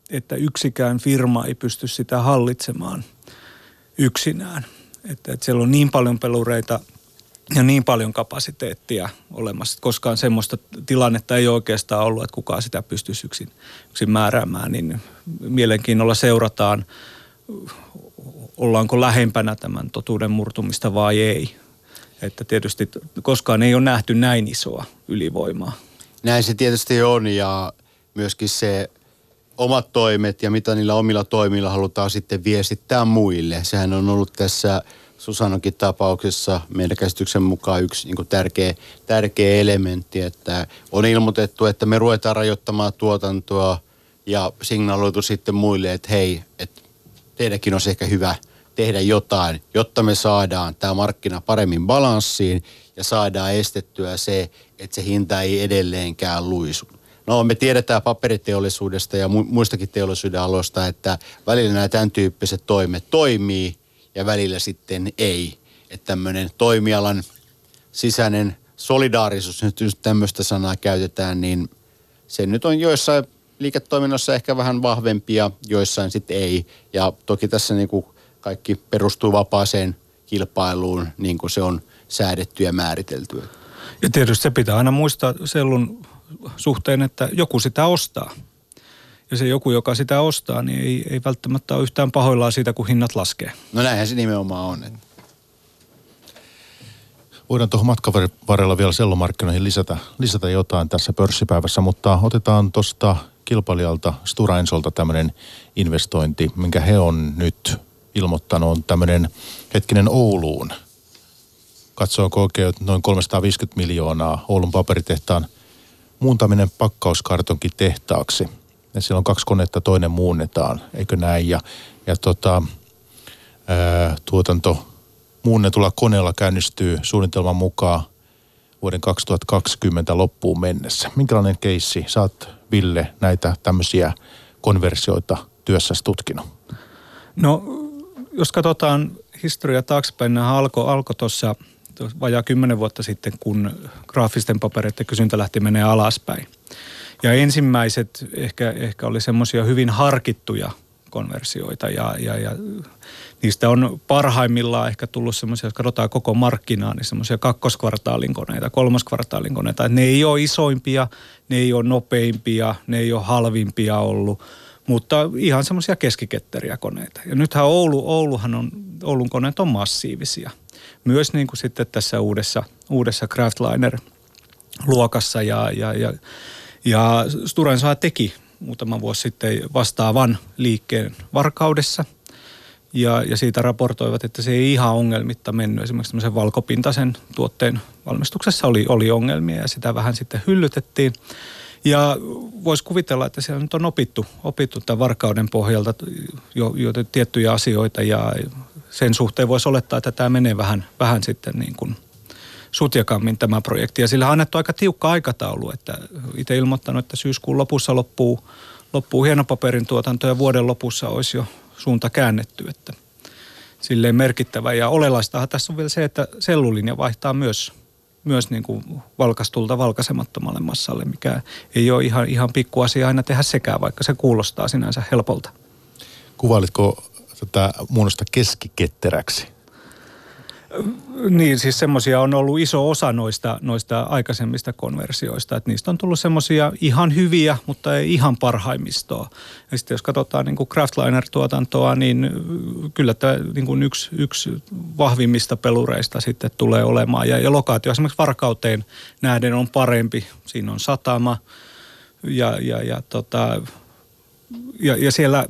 että yksikään firma ei pysty sitä hallitsemaan yksinään. Että, että siellä on niin paljon pelureita ja niin paljon kapasiteettia olemassa. Koskaan semmoista tilannetta ei oikeastaan ollut, että kukaan sitä pystyisi yksin, yksin määräämään. Niin mielenkiinnolla seurataan, ollaanko lähempänä tämän totuuden murtumista vai ei. Että tietysti koskaan ei ole nähty näin isoa ylivoimaa. Näin se tietysti on ja myöskin se omat toimet ja mitä niillä omilla toimilla halutaan sitten viestittää muille. Sehän on ollut tässä Susanokin tapauksessa meidän käsityksen mukaan yksi niin tärkeä, tärkeä elementti, että on ilmoitettu, että me ruvetaan rajoittamaan tuotantoa ja signaloitu sitten muille, että hei, että teidänkin olisi ehkä hyvä tehdä jotain, jotta me saadaan tämä markkina paremmin balanssiin ja saadaan estettyä se, että se hinta ei edelleenkään luisu. No me tiedetään paperiteollisuudesta ja muistakin teollisuuden aloista, että välillä nämä tämän tyyppiset toimet toimii ja välillä sitten ei. Että tämmöinen toimialan sisäinen solidaarisuus, nyt tämmöistä sanaa käytetään, niin se nyt on joissain liiketoiminnoissa ehkä vähän vahvempia, joissain sitten ei. Ja toki tässä niin kuin kaikki perustuu vapaaseen kilpailuun, niin kuin se on säädetty ja määritelty. Ja tietysti se pitää aina muistaa sellun suhteen, että joku sitä ostaa. Ja se joku, joka sitä ostaa, niin ei, ei välttämättä ole yhtään pahoillaan siitä, kun hinnat laskee. No näinhän se nimenomaan on. Että. Voidaan tuohon matkan varrella vielä sellomarkkinoihin lisätä, lisätä jotain tässä pörssipäivässä, mutta otetaan tuosta kilpailijalta Stura Ensolta tämmöinen investointi, minkä he on nyt ilmoittanut, on tämmöinen hetkinen Ouluun. Katsoinko oikein, noin 350 miljoonaa Oulun paperitehtaan muuntaminen pakkauskartonkin tehtaaksi. Ja siellä on kaksi konetta, toinen muunnetaan, eikö näin? Ja, ja tota, ää, tuotanto muunnetulla koneella käynnistyy suunnitelman mukaan vuoden 2020 loppuun mennessä. Minkälainen keissi saat, Ville, näitä tämmöisiä konversioita työssäsi tutkinut? No, jos katsotaan historiaa taaksepäin, niin alkoi alko tuossa vajaa kymmenen vuotta sitten, kun graafisten papereiden kysyntä lähti menee alaspäin. Ja ensimmäiset ehkä, ehkä oli semmoisia hyvin harkittuja konversioita ja, ja, ja niistä on parhaimmillaan ehkä tullut semmoisia, jos katsotaan koko markkinaa, niin semmoisia kakkoskvartaalin koneita, kolmoskvartaalin koneita. Ne ei ole isoimpia, ne ei ole nopeimpia, ne ei ole halvimpia ollut, mutta ihan semmoisia keskiketteriä koneita. Ja nythän Oulu, Ouluhan on, Oulun koneet on massiivisia. Myös niin kuin sitten tässä uudessa, uudessa Craftliner-luokassa ja, ja, ja, ja Sturensaa teki muutama vuosi sitten vastaavan liikkeen Varkaudessa. Ja, ja siitä raportoivat, että se ei ihan ongelmitta mennyt. Esimerkiksi tämmöisen valkopintaisen tuotteen valmistuksessa oli, oli ongelmia ja sitä vähän sitten hyllytettiin. Ja voisi kuvitella, että siellä nyt on opittu, opittu tämän varkauden pohjalta jo, jo tiettyjä asioita ja sen suhteen voisi olettaa, että tämä menee vähän, vähän sitten niin kuin sutjakammin tämä projekti. Ja sillä on annettu aika tiukka aikataulu, että itse ilmoittanut, että syyskuun lopussa loppuu, loppuu hienopaperin tuotanto ja vuoden lopussa olisi jo suunta käännetty, että silleen merkittävä. Ja olelaistahan tässä on vielä se, että sellulinja vaihtaa myös, myös niin kuin valkastulta valkaisemattomalle massalle, mikä ei ole ihan, ihan pikku asia aina tehdä sekään, vaikka se kuulostaa sinänsä helpolta. Kuvailitko tätä muunnosta keskiketteräksi? Niin, siis semmoisia on ollut iso osa noista, noista aikaisemmista konversioista. Että niistä on tullut semmoisia ihan hyviä, mutta ei ihan parhaimmistoa. Ja sitten jos katsotaan niin kuin Craftliner-tuotantoa, niin kyllä tämä niin kuin yksi, yksi vahvimmista pelureista sitten tulee olemaan. Ja, ja lokaatio esimerkiksi Varkauteen nähden on parempi. Siinä on satama ja, ja, ja, tota, ja, ja siellä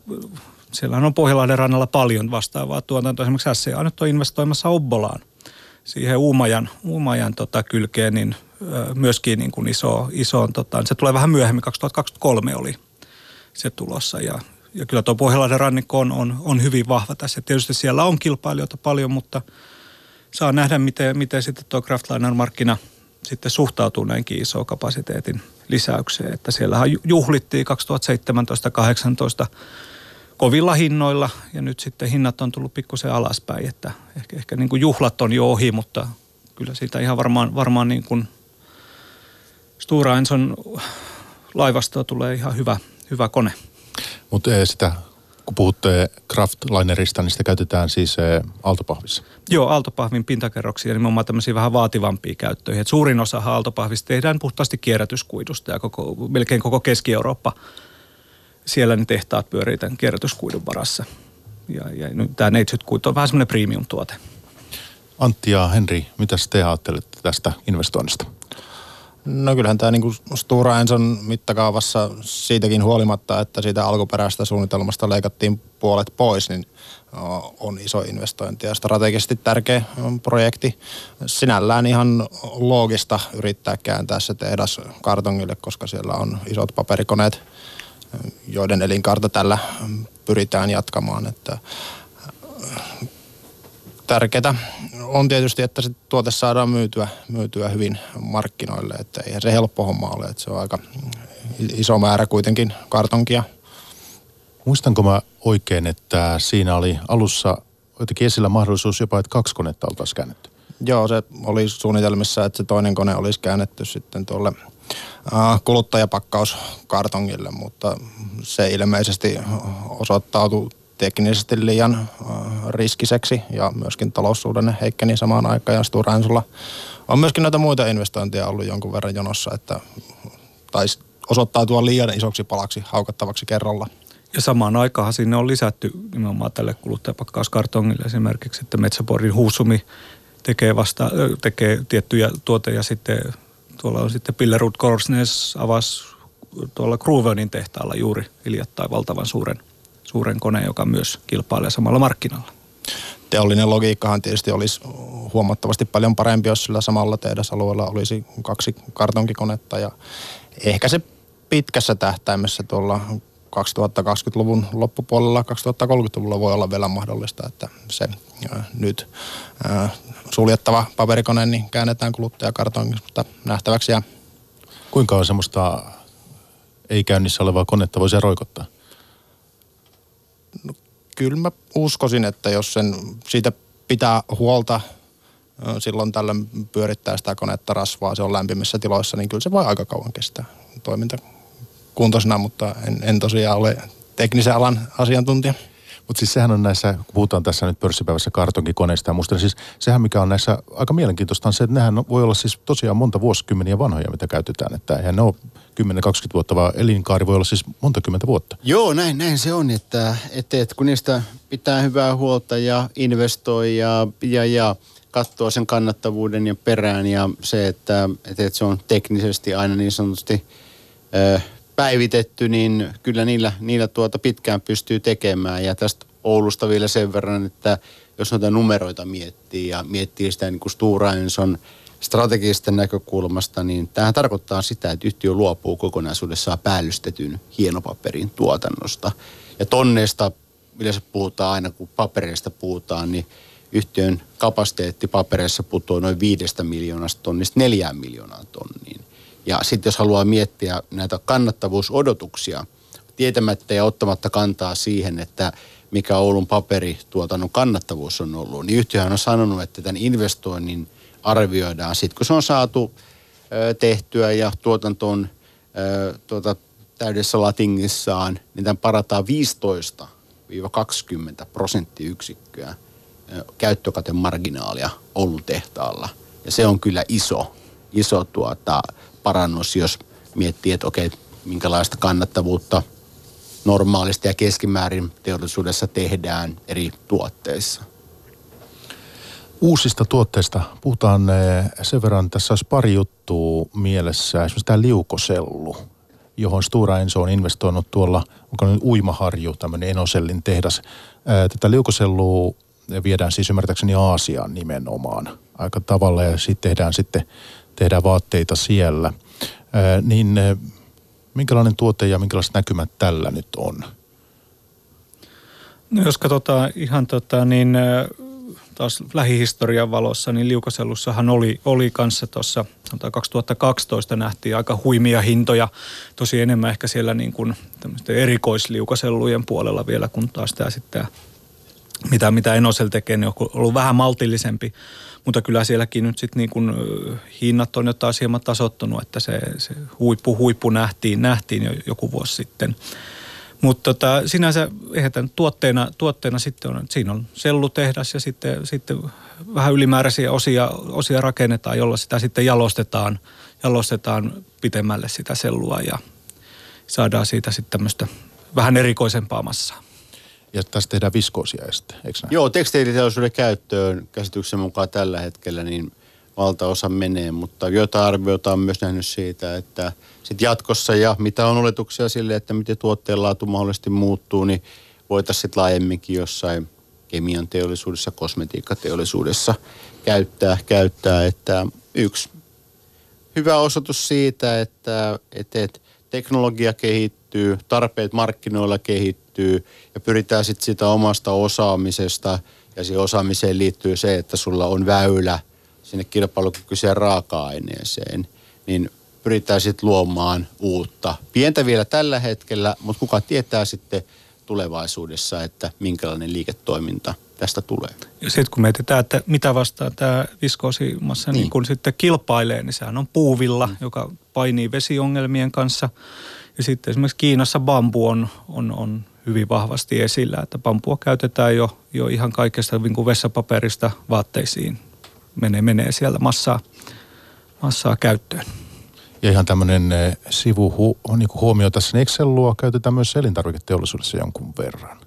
siellä on Pohjanlahden rannalla paljon vastaavaa tuotantoa. Esimerkiksi SCA nyt on investoimassa Obbolaan siihen Uumajan, Uumajan tota, kylkeen, niin myöskin niin kuin iso, iso tota, se tulee vähän myöhemmin, 2023 oli se tulossa ja, ja kyllä tuo Pohjanlahden rannikko on, on, on hyvin vahva tässä. Tietysti siellä on kilpailijoita paljon, mutta saa nähdä, miten, miten sitten tuo Craftliner-markkina sitten suhtautuu näinkin isoon kapasiteetin lisäykseen. Että siellähän juhlittiin 2017-2018 kovilla hinnoilla ja nyt sitten hinnat on tullut pikkusen alaspäin, että ehkä, ehkä niin kuin juhlat on jo ohi, mutta kyllä siitä ihan varmaan, varmaan niin kuin Stura Enson laivastoa tulee ihan hyvä, hyvä kone. Mutta sitä Kun puhutte Kraftlinerista, niin sitä käytetään siis aaltopahvissa. Joo, aaltopahvin pintakerroksia nimenomaan tämmöisiä vähän vaativampia käyttöihin. Et suurin osa aaltopahvista tehdään puhtaasti kierrätyskuidusta ja koko, melkein koko Keski-Eurooppa siellä ne tehtaat pyörii tämän kierrätyskuidun varassa. Ja, ja tämä neitsytkuitu on vähän semmoinen premium-tuote. Antti ja Henri, mitä te ajattelette tästä investoinnista? No kyllähän tämä niinku Stura Enson mittakaavassa siitäkin huolimatta, että siitä alkuperäisestä suunnitelmasta leikattiin puolet pois, niin on iso investointi ja strategisesti tärkeä projekti. Sinällään ihan loogista yrittää kääntää se tehdas kartongille, koska siellä on isot paperikoneet, joiden elinkaarta tällä pyritään jatkamaan. Että tärkeää on tietysti, että se tuote saadaan myytyä, myytyä hyvin markkinoille. Että eihän se helppo homma ole, että se on aika iso määrä kuitenkin kartonkia. Muistanko mä oikein, että siinä oli alussa jotenkin esillä mahdollisuus jopa, että kaksi konetta oltaisiin käännetty? Joo, se oli suunnitelmissa, että se toinen kone olisi käännetty sitten tuolle kuluttajapakkauskartongille, mutta se ilmeisesti osoittautui teknisesti liian riskiseksi ja myöskin taloussuhdanne heikkeni samaan aikaan ja Stora on myöskin näitä muita investointeja ollut jonkun verran jonossa, että taisi osoittautua liian isoksi palaksi haukattavaksi kerralla. Ja samaan aikaan sinne on lisätty nimenomaan tälle kuluttajapakkauskartongille esimerkiksi, että Metsäporin huusumi tekee, vasta, tekee tiettyjä tuoteja sitten, tuolla on sitten Pillerud Korsnes avasi tuolla Groovenin tehtaalla juuri hiljattain valtavan suuren suuren koneen, joka myös kilpailee samalla markkinalla. Teollinen logiikkahan tietysti olisi huomattavasti paljon parempi, jos sillä samalla tehdasalueella olisi kaksi kartonkikonetta ja ehkä se pitkässä tähtäimessä tuolla 2020-luvun loppupuolella, 2030-luvulla voi olla vielä mahdollista, että se nyt suljettava paperikone niin käännetään kuluttajakartongiksi, mutta nähtäväksi jää. Kuinka on semmoista ei käynnissä olevaa konetta voisi roikottaa? No, kyllä mä uskoisin, että jos sen siitä pitää huolta, silloin tällöin pyörittää sitä konetta rasvaa, se on lämpimissä tiloissa, niin kyllä se voi aika kauan kestää toiminta kuntoisena, mutta en, en tosiaan ole teknisen alan asiantuntija. Mutta siis sehän on näissä, kun puhutaan tässä nyt pörssipäivässä kartonkikoneista ja muista, niin siis sehän mikä on näissä aika mielenkiintoista on se, että nehän voi olla siis tosiaan monta vuosikymmeniä vanhoja, mitä käytetään. Että eihän ne ole 10-20 vuotta, vaan elinkaari voi olla siis monta kymmentä vuotta. Joo, näin, näin se on, että, että, että kun niistä pitää hyvää huolta ja investoi ja, ja, ja katsoa sen kannattavuuden ja perään ja se, että, että, että se on teknisesti aina niin sanotusti äh, päivitetty, niin kyllä niillä, niillä tuota pitkään pystyy tekemään. Ja tästä Oulusta vielä sen verran, että jos noita numeroita miettii ja miettii sitä niin kuin Stura Enson strategisesta näkökulmasta, niin tähän tarkoittaa sitä, että yhtiö luopuu kokonaisuudessaan päällystetyn hienopaperin tuotannosta. Ja tonneista yleensä puhutaan aina, kun papereista puhutaan, niin yhtiön kapasiteetti papereissa putoaa noin viidestä miljoonasta tonnista neljään miljoonaan tonniin. Ja sitten jos haluaa miettiä näitä kannattavuusodotuksia, tietämättä ja ottamatta kantaa siihen, että mikä Oulun paperituotannon kannattavuus on ollut, niin yhtiöhän on sanonut, että tämän investoinnin arvioidaan sitten, kun se on saatu tehtyä ja tuotanto on tuota, täydessä latingissaan, niin tämän parataan 15-20 prosenttiyksikköä käyttökatemarginaalia Oulun tehtaalla. Ja se on kyllä iso, iso tuota, parannus, jos miettii, että okei, minkälaista kannattavuutta normaalisti ja keskimäärin teollisuudessa tehdään eri tuotteissa. Uusista tuotteista puhutaan eh, sen verran, tässä olisi pari juttua mielessä. Esimerkiksi tämä liukosellu, johon Stura Enso on investoinut tuolla, onko nyt Uimaharju, tämmöinen Enosellin tehdas. Eh, tätä liukosellua viedään siis ymmärtääkseni Aasiaan nimenomaan aika tavalla ja sitten tehdään sitten tehdään vaatteita siellä. Niin minkälainen tuote ja minkälaiset näkymät tällä nyt on? No jos katsotaan ihan tota, niin taas lähihistorian valossa, niin liukasellussahan oli, oli kanssa tuossa 2012 nähtiin aika huimia hintoja. Tosi enemmän ehkä siellä niin kuin erikoisliukasellujen puolella vielä, kun taas tämä sitten mitä, mitä Enosel tekee, niin on ollut vähän maltillisempi. Mutta kyllä sielläkin nyt sitten niin kuin hinnat on jo taas hieman tasottunut, että se, se huippu, huippu nähtiin, nähtiin jo joku vuosi sitten. Mutta tota, sinänsä eihän tuotteena, tuotteena sitten on, siinä on sellutehdas ja sitten, sitten vähän ylimääräisiä osia, osia rakennetaan, jolla sitä sitten jalostetaan, jalostetaan pitemmälle sitä sellua ja saadaan siitä sitten tämmöistä vähän erikoisempaa massaa. Ja tästä tehdään viskoosia este, eikö näin? Joo, tekstiiliteollisuuden käyttöön käsityksen mukaan tällä hetkellä niin valtaosa menee, mutta joita arvioita on myös nähnyt siitä, että sit jatkossa ja mitä on oletuksia sille, että miten tuotteen laatu mahdollisesti muuttuu, niin voitaisiin sitten laajemminkin jossain kemian teollisuudessa, kosmetiikkateollisuudessa käyttää, käyttää, että yksi hyvä osoitus siitä, että, että, että teknologia kehittyy, tarpeet markkinoilla kehittyy ja pyritään sitten sitä omasta osaamisesta ja siihen osaamiseen liittyy se, että sulla on väylä sinne kilpailukykyiseen raaka-aineeseen, niin pyritään sitten luomaan uutta. Pientä vielä tällä hetkellä, mutta kuka tietää sitten tulevaisuudessa, että minkälainen liiketoiminta tästä tulee. Ja sitten kun mietitään, että mitä vastaan tämä viskoosimassa niin. niin kun sitten kilpailee, niin sehän on puuvilla, mm. joka painii vesiongelmien kanssa. Ja sitten esimerkiksi Kiinassa bambu on, on, on hyvin vahvasti esillä, että bambua käytetään jo, jo ihan kaikesta niin kuin vessapaperista vaatteisiin. Menee, menee sieltä massaa, massaa käyttöön. Ja ihan tämmöinen sivu hu, niin huomio tässä, niin Excellua käytetään myös elintarviketeollisuudessa jonkun verran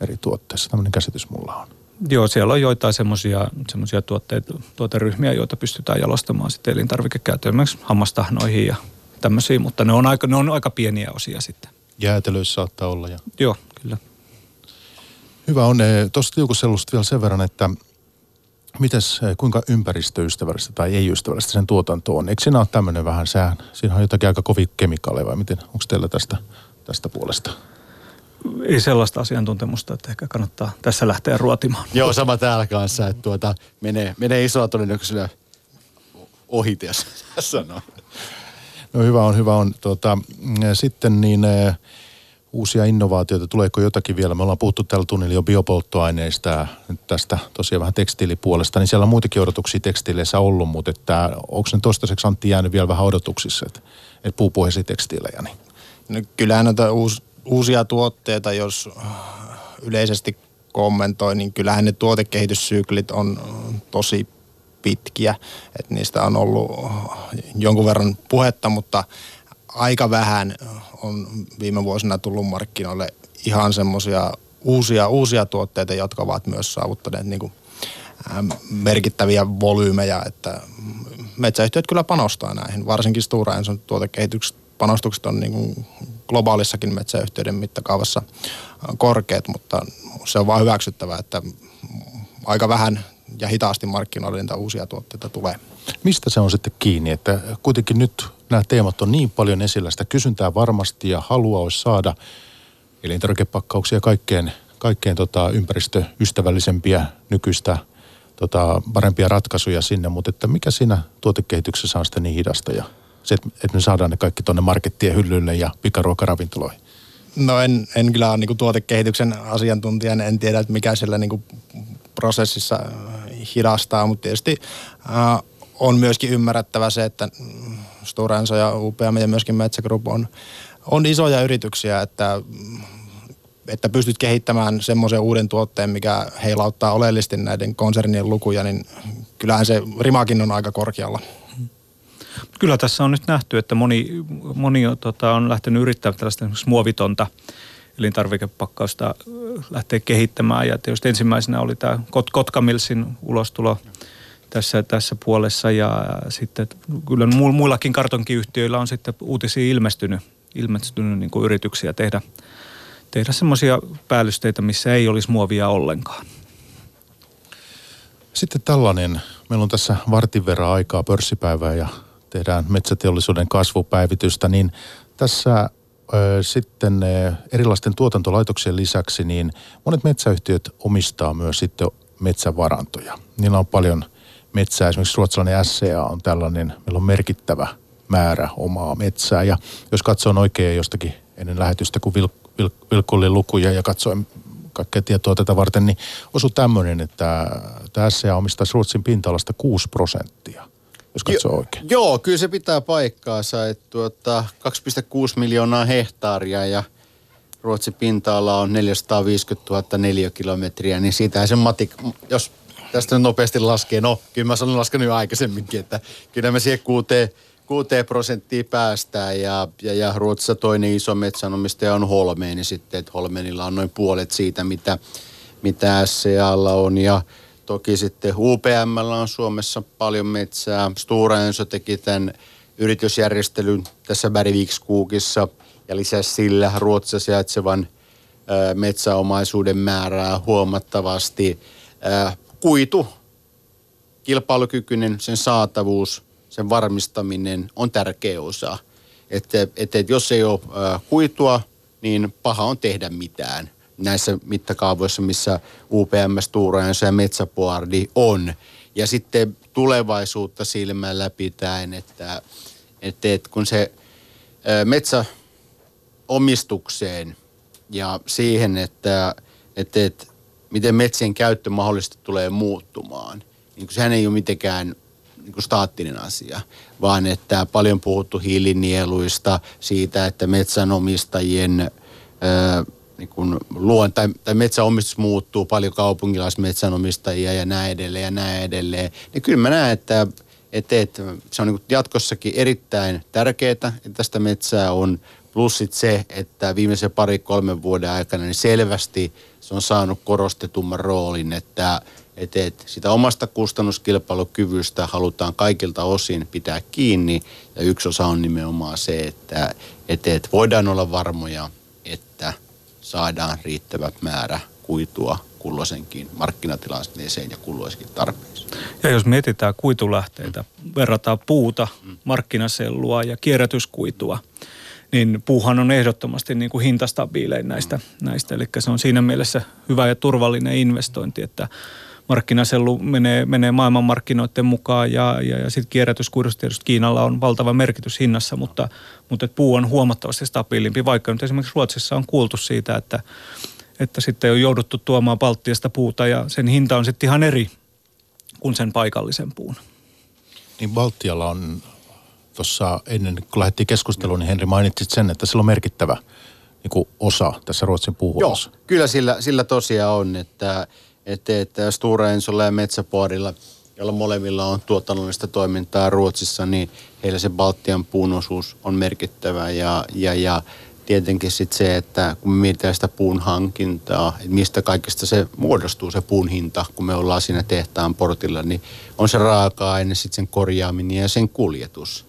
eri tuotteissa. Tämmöinen käsitys mulla on. Joo, siellä on joitain semmoisia tuotteita, tuoteryhmiä, joita pystytään jalostamaan sitten elintarvikekäyttöön, esimerkiksi hammastahnoihin ja tämmöisiä, mutta ne on aika, ne on aika pieniä osia sitten. Jäätelöissä saattaa olla. Ja... Joo, kyllä. Hyvä on. Tuosta tiukusellusta vielä sen verran, että mites, kuinka ympäristöystävällistä tai ei-ystävällistä sen tuotanto on? Eikö siinä ole tämmöinen vähän sään? Siinä on jotakin aika kovin kemikaaleja vai miten? Onko teillä tästä, tästä puolesta? Ei sellaista asiantuntemusta, että ehkä kannattaa tässä lähteä ruotimaan. Joo, sama täällä kanssa, että tuota, menee, menee isoa todennäköisellä ohi, jos sanoo. No hyvä on, hyvä on. Tuota, sitten niin uusia innovaatioita, tuleeko jotakin vielä? Me ollaan puhuttu tällä tunnilla jo biopolttoaineista nyt tästä tosiaan vähän tekstiilipuolesta, niin siellä on muitakin odotuksia tekstiileissä ollut, mutta että onko ne toistaiseksi Antti jäänyt vielä vähän odotuksissa, että, että puupohjaisia tekstiilejä? Niin? No, kyllähän noita uusi, uusia tuotteita, jos yleisesti kommentoi, niin kyllähän ne tuotekehityssyklit on tosi pitkiä. Että niistä on ollut jonkun verran puhetta, mutta aika vähän on viime vuosina tullut markkinoille ihan semmoisia uusia, uusia tuotteita, jotka ovat myös saavuttaneet niin kuin, merkittäviä volyymeja, että metsäyhtiöt kyllä panostaa näihin, varsinkin Stora Enson tuotekehitykset panostukset on niin kuin globaalissakin metsäyhtiöiden mittakaavassa korkeat, mutta se on vain hyväksyttävää, että aika vähän ja hitaasti markkinoille niitä uusia tuotteita tulee. Mistä se on sitten kiinni, että kuitenkin nyt nämä teemat on niin paljon esillä, sitä kysyntää varmasti ja halua olisi saada elintarvikepakkauksia kaikkein, kaikkein tota, ympäristöystävällisempiä nykyistä tota, parempia ratkaisuja sinne, mutta että mikä siinä tuotekehityksessä on sitten niin hidasta ja se, että, että me saadaan ne kaikki tuonne markettien hyllylle ja pikaruokaravintoloihin? No en, en kyllä ole niin tuotekehityksen asiantuntija, en tiedä, että mikä siellä niin prosessissa hidastaa, mutta tietysti äh, on myöskin ymmärrettävä se, että Stora Enso ja UPM ja myöskin Metsä Group on, on isoja yrityksiä, että, että pystyt kehittämään semmoisen uuden tuotteen, mikä heilauttaa oleellisesti näiden konsernien lukuja, niin kyllähän se rimakin on aika korkealla. Kyllä tässä on nyt nähty, että moni, moni tota, on lähtenyt yrittämään tällaista muovitonta elintarvikepakkausta lähteä kehittämään. Ja tietysti ensimmäisenä oli tämä Kotkamilsin ulostulo tässä, tässä puolessa ja sitten kyllä muillakin kartonkiyhtiöillä on sitten uutisia ilmestynyt, ilmestynyt niin kuin yrityksiä tehdä, tehdä semmoisia päällysteitä, missä ei olisi muovia ollenkaan. Sitten tällainen, meillä on tässä vartin verran aikaa pörssipäivää ja tehdään metsäteollisuuden kasvupäivitystä, niin tässä sitten erilaisten tuotantolaitoksien lisäksi, niin monet metsäyhtiöt omistaa myös sitten metsävarantoja. Niillä on paljon metsää, esimerkiksi ruotsalainen SCA on tällainen, meillä on merkittävä määrä omaa metsää. Ja jos katsoo oikein jostakin ennen lähetystä, kun vil, vil, vilkullin lukuja ja katsoin kaikkea tietoa tätä varten, niin osui tämmöinen, että tämä SCA omistaisi Ruotsin pinta-alasta 6 prosenttia jos katsoo jo, oikein. Joo, kyllä se pitää paikkaansa, että tuota, 2,6 miljoonaa hehtaaria ja Ruotsin pinta-ala on 450 000 neliökilometriä, niin siitä se matik, jos tästä nyt nopeasti laskee, no kyllä mä sanon laskenut jo aikaisemminkin, että kyllä me siihen kuuteen, kuuteen prosenttia päästään ja, ja, ja Ruotsissa toinen iso metsänomistaja on Holmeeni niin sitten, että Holmenilla on noin puolet siitä, mitä, mitä SCAlla on ja toki sitten UPM on Suomessa paljon metsää. Stora Enso teki tämän yritysjärjestelyn tässä Bergvikskuukissa ja lisäsi sillä Ruotsissa sijaitsevan metsäomaisuuden määrää huomattavasti. Kuitu, kilpailukykyinen, sen saatavuus, sen varmistaminen on tärkeä osa. Että, että jos ei ole kuitua, niin paha on tehdä mitään näissä mittakaavoissa, missä UPM, Stora ja Metsäpuardi on. Ja sitten tulevaisuutta silmällä pitäen, että, että, että kun se metsäomistukseen ja siihen, että, että, että miten metsien käyttö mahdollisesti tulee muuttumaan, niin sehän ei ole mitenkään niin kuin staattinen asia, vaan että paljon puhuttu hiilinieluista, siitä, että metsänomistajien niin kuin luon, tai, tai metsäomistus muuttuu, paljon kaupunkilaismetsänomistajia ja näin edelleen ja näin edelleen. Niin kyllä mä näen, että, että, että se on niin jatkossakin erittäin tärkeää, että tästä metsää on. Plussit se, että viimeisen pari-kolmen vuoden aikana niin selvästi se on saanut korostetumman roolin, että, että, että sitä omasta kustannuskilpailukyvystä halutaan kaikilta osin pitää kiinni. Ja yksi osa on nimenomaan se, että, että, että voidaan olla varmoja, että – saadaan riittävä määrä kuitua kulloisenkin markkinatilanteeseen ja kulloisenkin tarpeeseen. Ja jos mietitään kuitulähteitä, verrataan puuta, markkinasellua ja kierrätyskuitua, niin puuhan on ehdottomasti niin kuin hintastabiilein näistä, näistä. Eli se on siinä mielessä hyvä ja turvallinen investointi, että markkinasellu menee, menee maailmanmarkkinoiden mukaan ja, ja, ja sitten kierrätyskuidusta tietysti Kiinalla on valtava merkitys hinnassa, mutta, mutta puu on huomattavasti stabiilimpi, vaikka nyt esimerkiksi Ruotsissa on kuultu siitä, että, että sitten on jouduttu tuomaan Baltiasta puuta ja sen hinta on sitten ihan eri kuin sen paikallisen puun. Niin Baltialla on tuossa ennen kuin lähdettiin keskusteluun, niin Henri mainitsit sen, että sillä on merkittävä niin kuin osa tässä Ruotsin puuhuollossa. Joo, kyllä sillä, sillä tosiaan on, että että, että Stura Ensolla ja Metsäpuodilla, joilla molemmilla on tuotannollista toimintaa Ruotsissa, niin heillä se Baltian puun osuus on merkittävä ja, ja, ja tietenkin sitten se, että kun me mietitään sitä puun hankintaa, että mistä kaikesta se muodostuu se puun hinta, kun me ollaan siinä tehtaan portilla, niin on se raaka-aine, sitten sen korjaaminen ja sen kuljetus.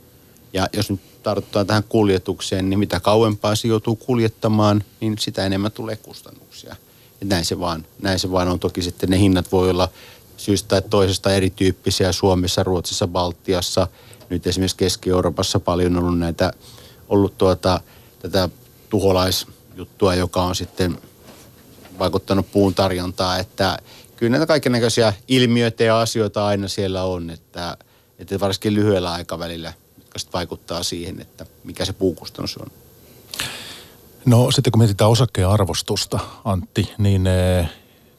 Ja jos nyt tarttuu tähän kuljetukseen, niin mitä kauempaa se joutuu kuljettamaan, niin sitä enemmän tulee kustannuksia. Näin, se vaan, näin se vaan on. Toki sitten ne hinnat voi olla syystä tai toisesta erityyppisiä Suomessa, Ruotsissa, Baltiassa. Nyt esimerkiksi Keski-Euroopassa paljon ollut näitä, ollut tuota, tätä tuholaisjuttua, joka on sitten vaikuttanut puun tarjontaa, että kyllä näitä kaikenlaisia ilmiöitä ja asioita aina siellä on, että, että varsinkin lyhyellä aikavälillä, jotka sitten vaikuttaa siihen, että mikä se puukustannus on. No sitten kun mietitään osakearvostusta, Antti, niin eh,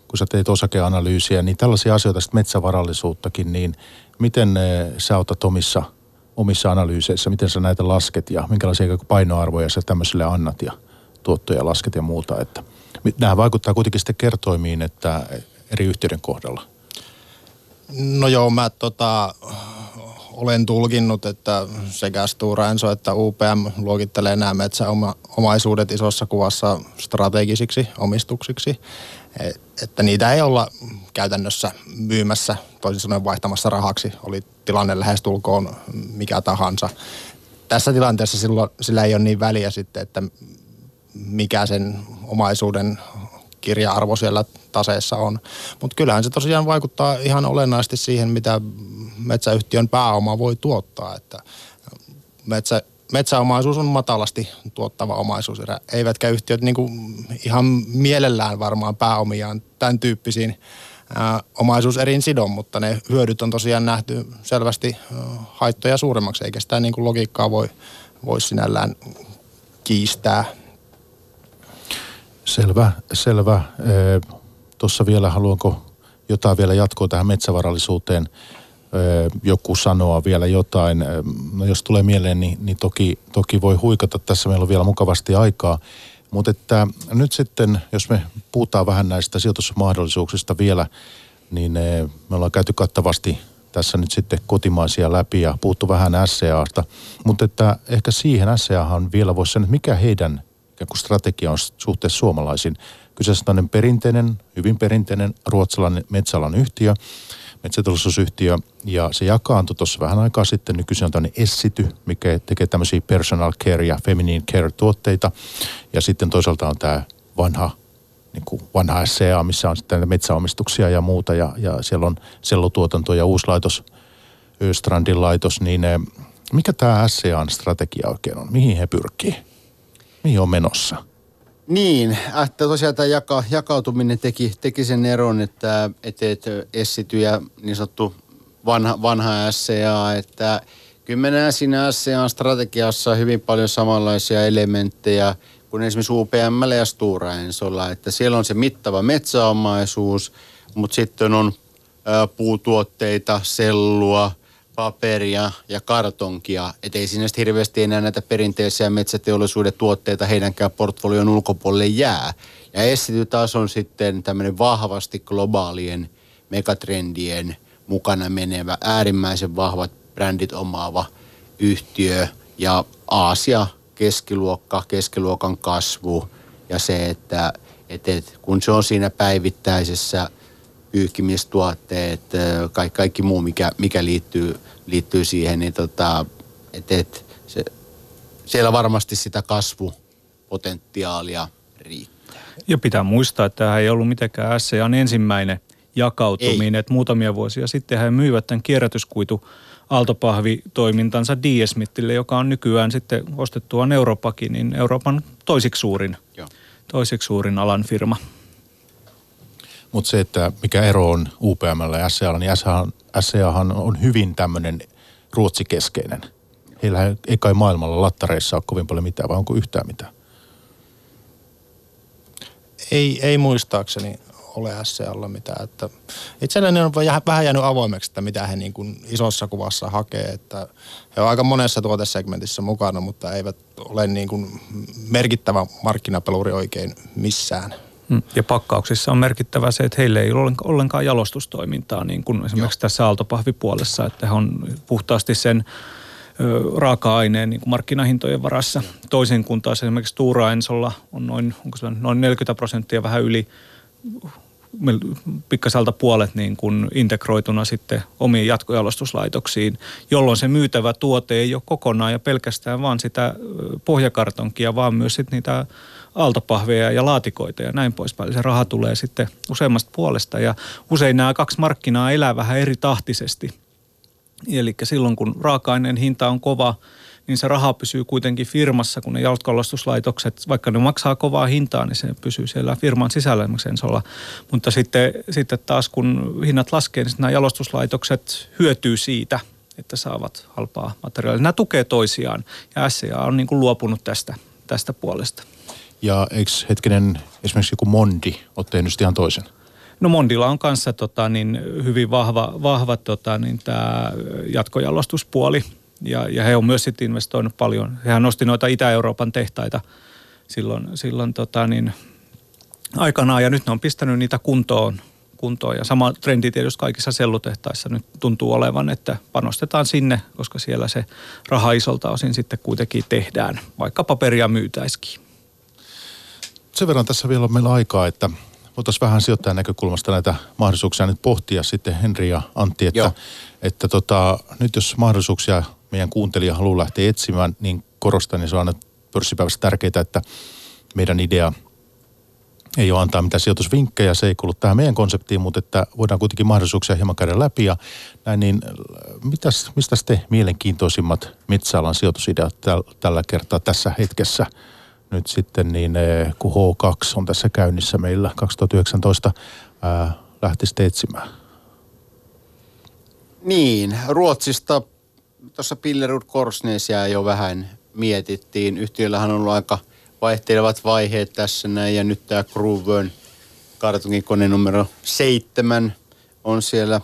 kun sä teit osakeanalyysiä, niin tällaisia asioita, sitten metsävarallisuuttakin, niin miten eh, sä otat omissa, omissa analyyseissä, miten sä näitä lasket ja minkälaisia painoarvoja sä tämmöiselle annat ja tuottoja lasket ja muuta, että nämä vaikuttaa kuitenkin sitten kertoimiin, että eri yhtiöiden kohdalla. No joo, mä tota, olen tulkinnut, että sekä Stura Enso että UPM luokittelee nämä metsäomaisuudet isossa kuvassa strategisiksi omistuksiksi. E, että niitä ei olla käytännössä myymässä, toisin sanoen vaihtamassa rahaksi, oli tilanne lähestulkoon mikä tahansa. Tässä tilanteessa silloin, sillä ei ole niin väliä sitten, että mikä sen omaisuuden kirja-arvo siellä taseessa on. Mutta kyllähän se tosiaan vaikuttaa ihan olennaisesti siihen, mitä metsäyhtiön pääoma voi tuottaa. Että metsä, metsäomaisuus on matalasti tuottava omaisuuserä. Eivätkä yhtiöt niin ihan mielellään varmaan pääomiaan tämän tyyppisiin ää, omaisuuseriin sidon, mutta ne hyödyt on tosiaan nähty selvästi haittoja suuremmaksi, eikä sitä niin kuin logiikkaa voi, voi sinällään kiistää. Selvä, selvä. Tuossa vielä haluanko jotain vielä jatkoa tähän metsävarallisuuteen joku sanoa vielä jotain. No jos tulee mieleen, niin, niin toki, toki voi huikata. Tässä meillä on vielä mukavasti aikaa. Mutta että nyt sitten, jos me puhutaan vähän näistä sijoitusmahdollisuuksista vielä, niin me ollaan käyty kattavasti tässä nyt sitten kotimaisia läpi ja puhuttu vähän SCAsta. Mutta että ehkä siihen SCAhan vielä voisi sanoa, että mikä heidän ikään kuin strategia on suhteessa suomalaisiin. Kyseessä on perinteinen, hyvin perinteinen ruotsalainen metsäalan yhtiö, metsäteollisuusyhtiö, ja se jakaantui tuossa vähän aikaa sitten. Nykyisin on tämmöinen Essity, mikä tekee tämmöisiä personal care ja feminine care tuotteita. Ja sitten toisaalta on tämä vanha niin kuin vanha SCA, missä on sitten metsäomistuksia ja muuta, ja, ja siellä on sellutuotanto ja uusi laitos, Östrandin laitos, niin eh, mikä tämä SCAn strategia oikein on? Mihin he pyrkii? Mihin on menossa? Niin, että tosiaan tämä jaka, jakautuminen teki, teki sen eron, että, että, että Essity ja niin sanottu vanha, vanha SCA, että kyllä siinä SCAn strategiassa hyvin paljon samanlaisia elementtejä kuin esimerkiksi UPM ja Stura Ensolla, että siellä on se mittava metsäomaisuus, mutta sitten on puutuotteita, sellua, paperia ja kartonkia. Että ei siinä hirveästi enää näitä perinteisiä metsäteollisuuden tuotteita heidänkään portfolion ulkopuolelle jää. Ja Essity taas on sitten tämmöinen vahvasti globaalien megatrendien mukana menevä, äärimmäisen vahvat brändit omaava yhtiö. Ja Aasia, keskiluokka, keskiluokan kasvu ja se, että, että kun se on siinä päivittäisessä – pyyhkimistuotteet, kaikki, kaikki muu, mikä, mikä liittyy, liittyy siihen, niin tota, et, et, se, siellä varmasti sitä kasvupotentiaalia riittää. Ja pitää muistaa, että tämä ei ollut mitenkään SCAn ensimmäinen jakautuminen, että muutamia vuosia sitten he myivät tämän kierrätyskuitu aaltopahvitoimintansa Diesmittille, joka on nykyään sitten ostettua Euroopakin, niin Euroopan toisiksi suurin, Joo. toisiksi suurin alan firma. Mutta se, että mikä ero on UPMllä ja SCAlla, niin SCAhan on hyvin tämmöinen ruotsikeskeinen. Heillä ei kai maailmalla lattareissa ole kovin paljon mitään, vai onko yhtään mitään? Ei, ei muistaakseni ole SCAlla mitään. Että itselleni on vähän jäänyt avoimeksi, että mitä he niin kuin isossa kuvassa hakee. Että he ovat aika monessa tuotesegmentissä mukana, mutta eivät ole niin kuin merkittävä markkinapeluri oikein missään. Mm. Ja pakkauksissa on merkittävä se, että heille ei ole ollenkaan jalostustoimintaa, niin kuin esimerkiksi Joo. tässä aaltopahvipuolessa, että he on puhtaasti sen raaka-aineen niin kuin markkinahintojen varassa. Toisin kuin taas esimerkiksi Tuura Ensolla on noin, onko se noin 40 prosenttia vähän yli pikkaselta puolet niin kuin integroituna sitten omiin jatkojalostuslaitoksiin, jolloin se myytävä tuote ei ole kokonaan ja pelkästään vaan sitä pohjakartonkia, vaan myös sitten niitä aaltopahveja ja laatikoita ja näin poispäin. Se raha tulee sitten useammasta puolesta ja usein nämä kaksi markkinaa elää vähän eri tahtisesti. Eli silloin kun raaka-aineen hinta on kova, niin se raha pysyy kuitenkin firmassa, kun ne jalkalastuslaitokset, vaikka ne maksaa kovaa hintaa, niin se pysyy siellä firman sisällä olla. Mutta sitten, sitten taas kun hinnat laskee, niin nämä jalostuslaitokset hyötyy siitä, että saavat halpaa materiaalia. Nämä tukee toisiaan ja SCA on niin kuin luopunut tästä, tästä puolesta. Ja eikö hetkinen esimerkiksi joku Mondi ole tehnyt ihan toisen? No Mondilla on kanssa tota, niin hyvin vahva, vahva tota, niin tämä jatkojalostuspuoli ja, ja he on myös sitten investoinut paljon. Hehän nosti noita Itä-Euroopan tehtaita silloin, silloin tota, niin, aikanaan ja nyt ne on pistänyt niitä kuntoon, kuntoon. Ja sama trendi tietysti kaikissa sellutehtaissa nyt tuntuu olevan, että panostetaan sinne, koska siellä se raha isolta osin sitten kuitenkin tehdään, vaikka paperia myytäisikin sen verran tässä vielä on meillä aikaa, että voitaisiin vähän sijoittajan näkökulmasta näitä mahdollisuuksia nyt pohtia sitten Henri ja Antti, että, että tota, nyt jos mahdollisuuksia meidän kuuntelija haluaa lähteä etsimään, niin korostan, niin se on aina pörssipäivässä tärkeää, että meidän idea ei ole antaa mitään sijoitusvinkkejä, se ei kuulu tähän meidän konseptiin, mutta että voidaan kuitenkin mahdollisuuksia hieman käydä läpi ja näin, niin mitäs, mistä te mielenkiintoisimmat metsäalan sijoitusideat tällä kertaa tässä hetkessä – nyt sitten, niin eh, kun H2 on tässä käynnissä meillä 2019, ää, lähtisi etsimään? Niin, Ruotsista tuossa Pillerud Korsnesia jo vähän mietittiin. Yhtiöllähän on ollut aika vaihtelevat vaiheet tässä näin ja nyt tämä Gruvön kartonkikone numero seitsemän on siellä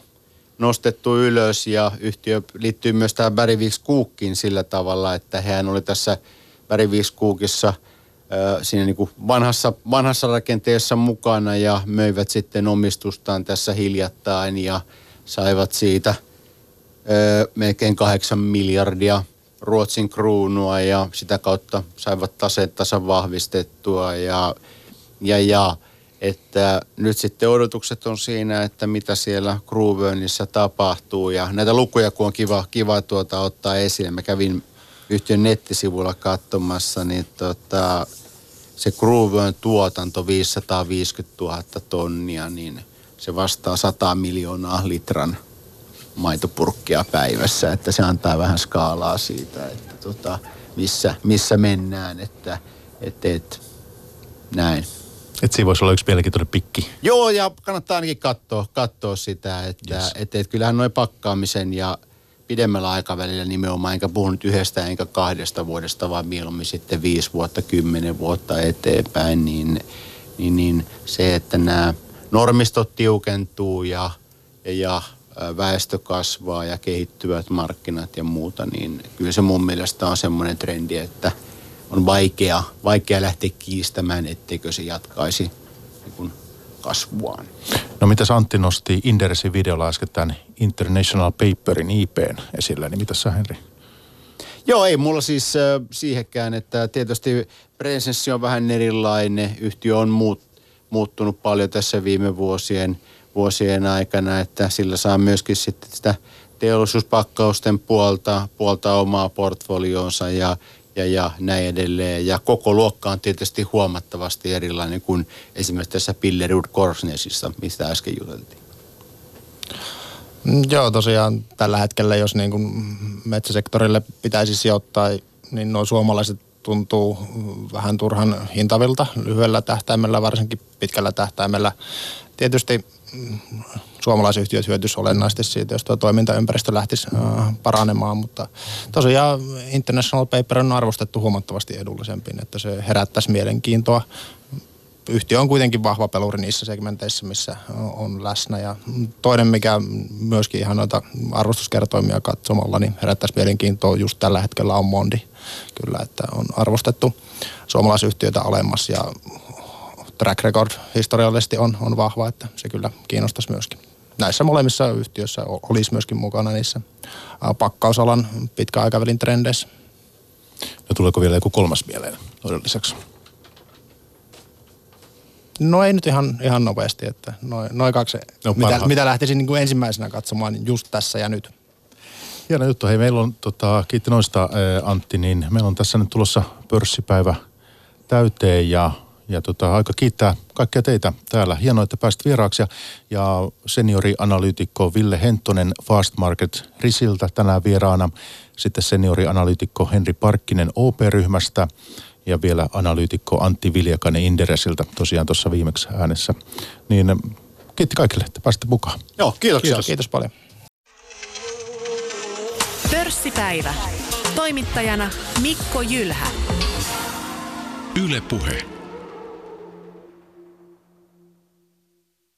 nostettu ylös ja yhtiö liittyy myös tähän Bergviks Kuukkiin sillä tavalla, että hän oli tässä Bergviks Kuukissa – siinä niin kuin vanhassa, vanhassa rakenteessa mukana ja möivät sitten omistustaan tässä hiljattain ja saivat siitä ö, melkein kahdeksan miljardia Ruotsin kruunua ja sitä kautta saivat tasettansa vahvistettua ja, ja, ja että nyt sitten odotukset on siinä, että mitä siellä Gruvönnissä tapahtuu ja näitä lukuja kun on kiva, kiva tuota ottaa esille. Mä kävin yhtiön nettisivuilla katsomassa, niin tota, se Groovön tuotanto 550 000 tonnia, niin se vastaa 100 miljoonaa litran maitopurkkia päivässä, että se antaa vähän skaalaa siitä, että tota, missä, missä mennään, että et, et, näin. Että siinä voisi olla yksi mielenkiintoinen pikki. Joo, ja kannattaa ainakin katsoa, katsoa sitä, että yes. et, et kyllähän noin pakkaamisen ja pidemmällä aikavälillä nimenomaan, enkä puhu nyt yhdestä enkä kahdesta vuodesta, vaan mieluummin sitten viisi vuotta, kymmenen vuotta eteenpäin, niin, niin, niin se, että nämä normistot tiukentuu ja, ja, väestö kasvaa ja kehittyvät markkinat ja muuta, niin kyllä se mun mielestä on semmoinen trendi, että on vaikea, vaikea lähteä kiistämään, etteikö se jatkaisi kasvuaan. No mitä Antti nosti Inderesin videolla äsken International Paperin IPn esille, niin mitä sä Henri? Joo, ei mulla siis äh, siihenkään, että tietysti presenssi on vähän erilainen. Yhtiö on muut, muuttunut paljon tässä viime vuosien, vuosien aikana, että sillä saa myöskin sitten sitä teollisuuspakkausten puolta, puolta omaa portfolioonsa ja ja, ja näin edelleen. Ja koko luokka on tietysti huomattavasti erilainen kuin esimerkiksi tässä Pillerud Korsnesissa, mistä äsken juteltiin. Mm, joo, tosiaan tällä hetkellä, jos niin kuin metsäsektorille pitäisi sijoittaa, niin nuo suomalaiset tuntuu vähän turhan hintavilta lyhyellä tähtäimellä, varsinkin pitkällä tähtäimellä. Tietysti suomalaisyhtiöt hyötyisi olennaisesti siitä, jos tuo toimintaympäristö lähtisi äh, paranemaan, mutta tosiaan International Paper on arvostettu huomattavasti edullisempi, että se herättäisi mielenkiintoa. Yhtiö on kuitenkin vahva peluri niissä segmenteissä, missä on läsnä. Ja toinen, mikä myöskin ihan noita arvostuskertoimia katsomalla, niin herättäisi mielenkiintoa just tällä hetkellä on Mondi. Kyllä, että on arvostettu suomalaisyhtiöitä alemmas ja track record historiallisesti on, on vahva, että se kyllä kiinnostaisi myöskin. Näissä molemmissa yhtiöissä olisi myöskin mukana niissä pakkausalan pitkäaikavälin trendeissä. No tuleeko vielä joku kolmas mieleen noiden lisäksi? No ei nyt ihan, ihan nopeasti, että noin noi kaksi, no, mitä, mitä lähtisin niin kuin ensimmäisenä katsomaan just tässä ja nyt. Hieno juttu. Hei, meillä on, tota, kiitti noista Antti, niin meillä on tässä nyt tulossa pörssipäivä täyteen ja ja tota, aika kiittää kaikkia teitä täällä. Hienoa, että pääsit vieraaksi. Ja seniorianalyytikko Ville Henttonen Fast Market Risiltä tänään vieraana. Sitten seniorianalyytikko Henri Parkkinen OP-ryhmästä ja vielä analyytikko Antti Viljakainen Inderesiltä tosiaan tuossa viimeksi äänessä. Niin kiitti kaikille, että pääsitte mukaan. Joo, kiitoksia. Kiitos, kiitos paljon. Pörssipäivä. Toimittajana Mikko Jylhä. Yle Puhe.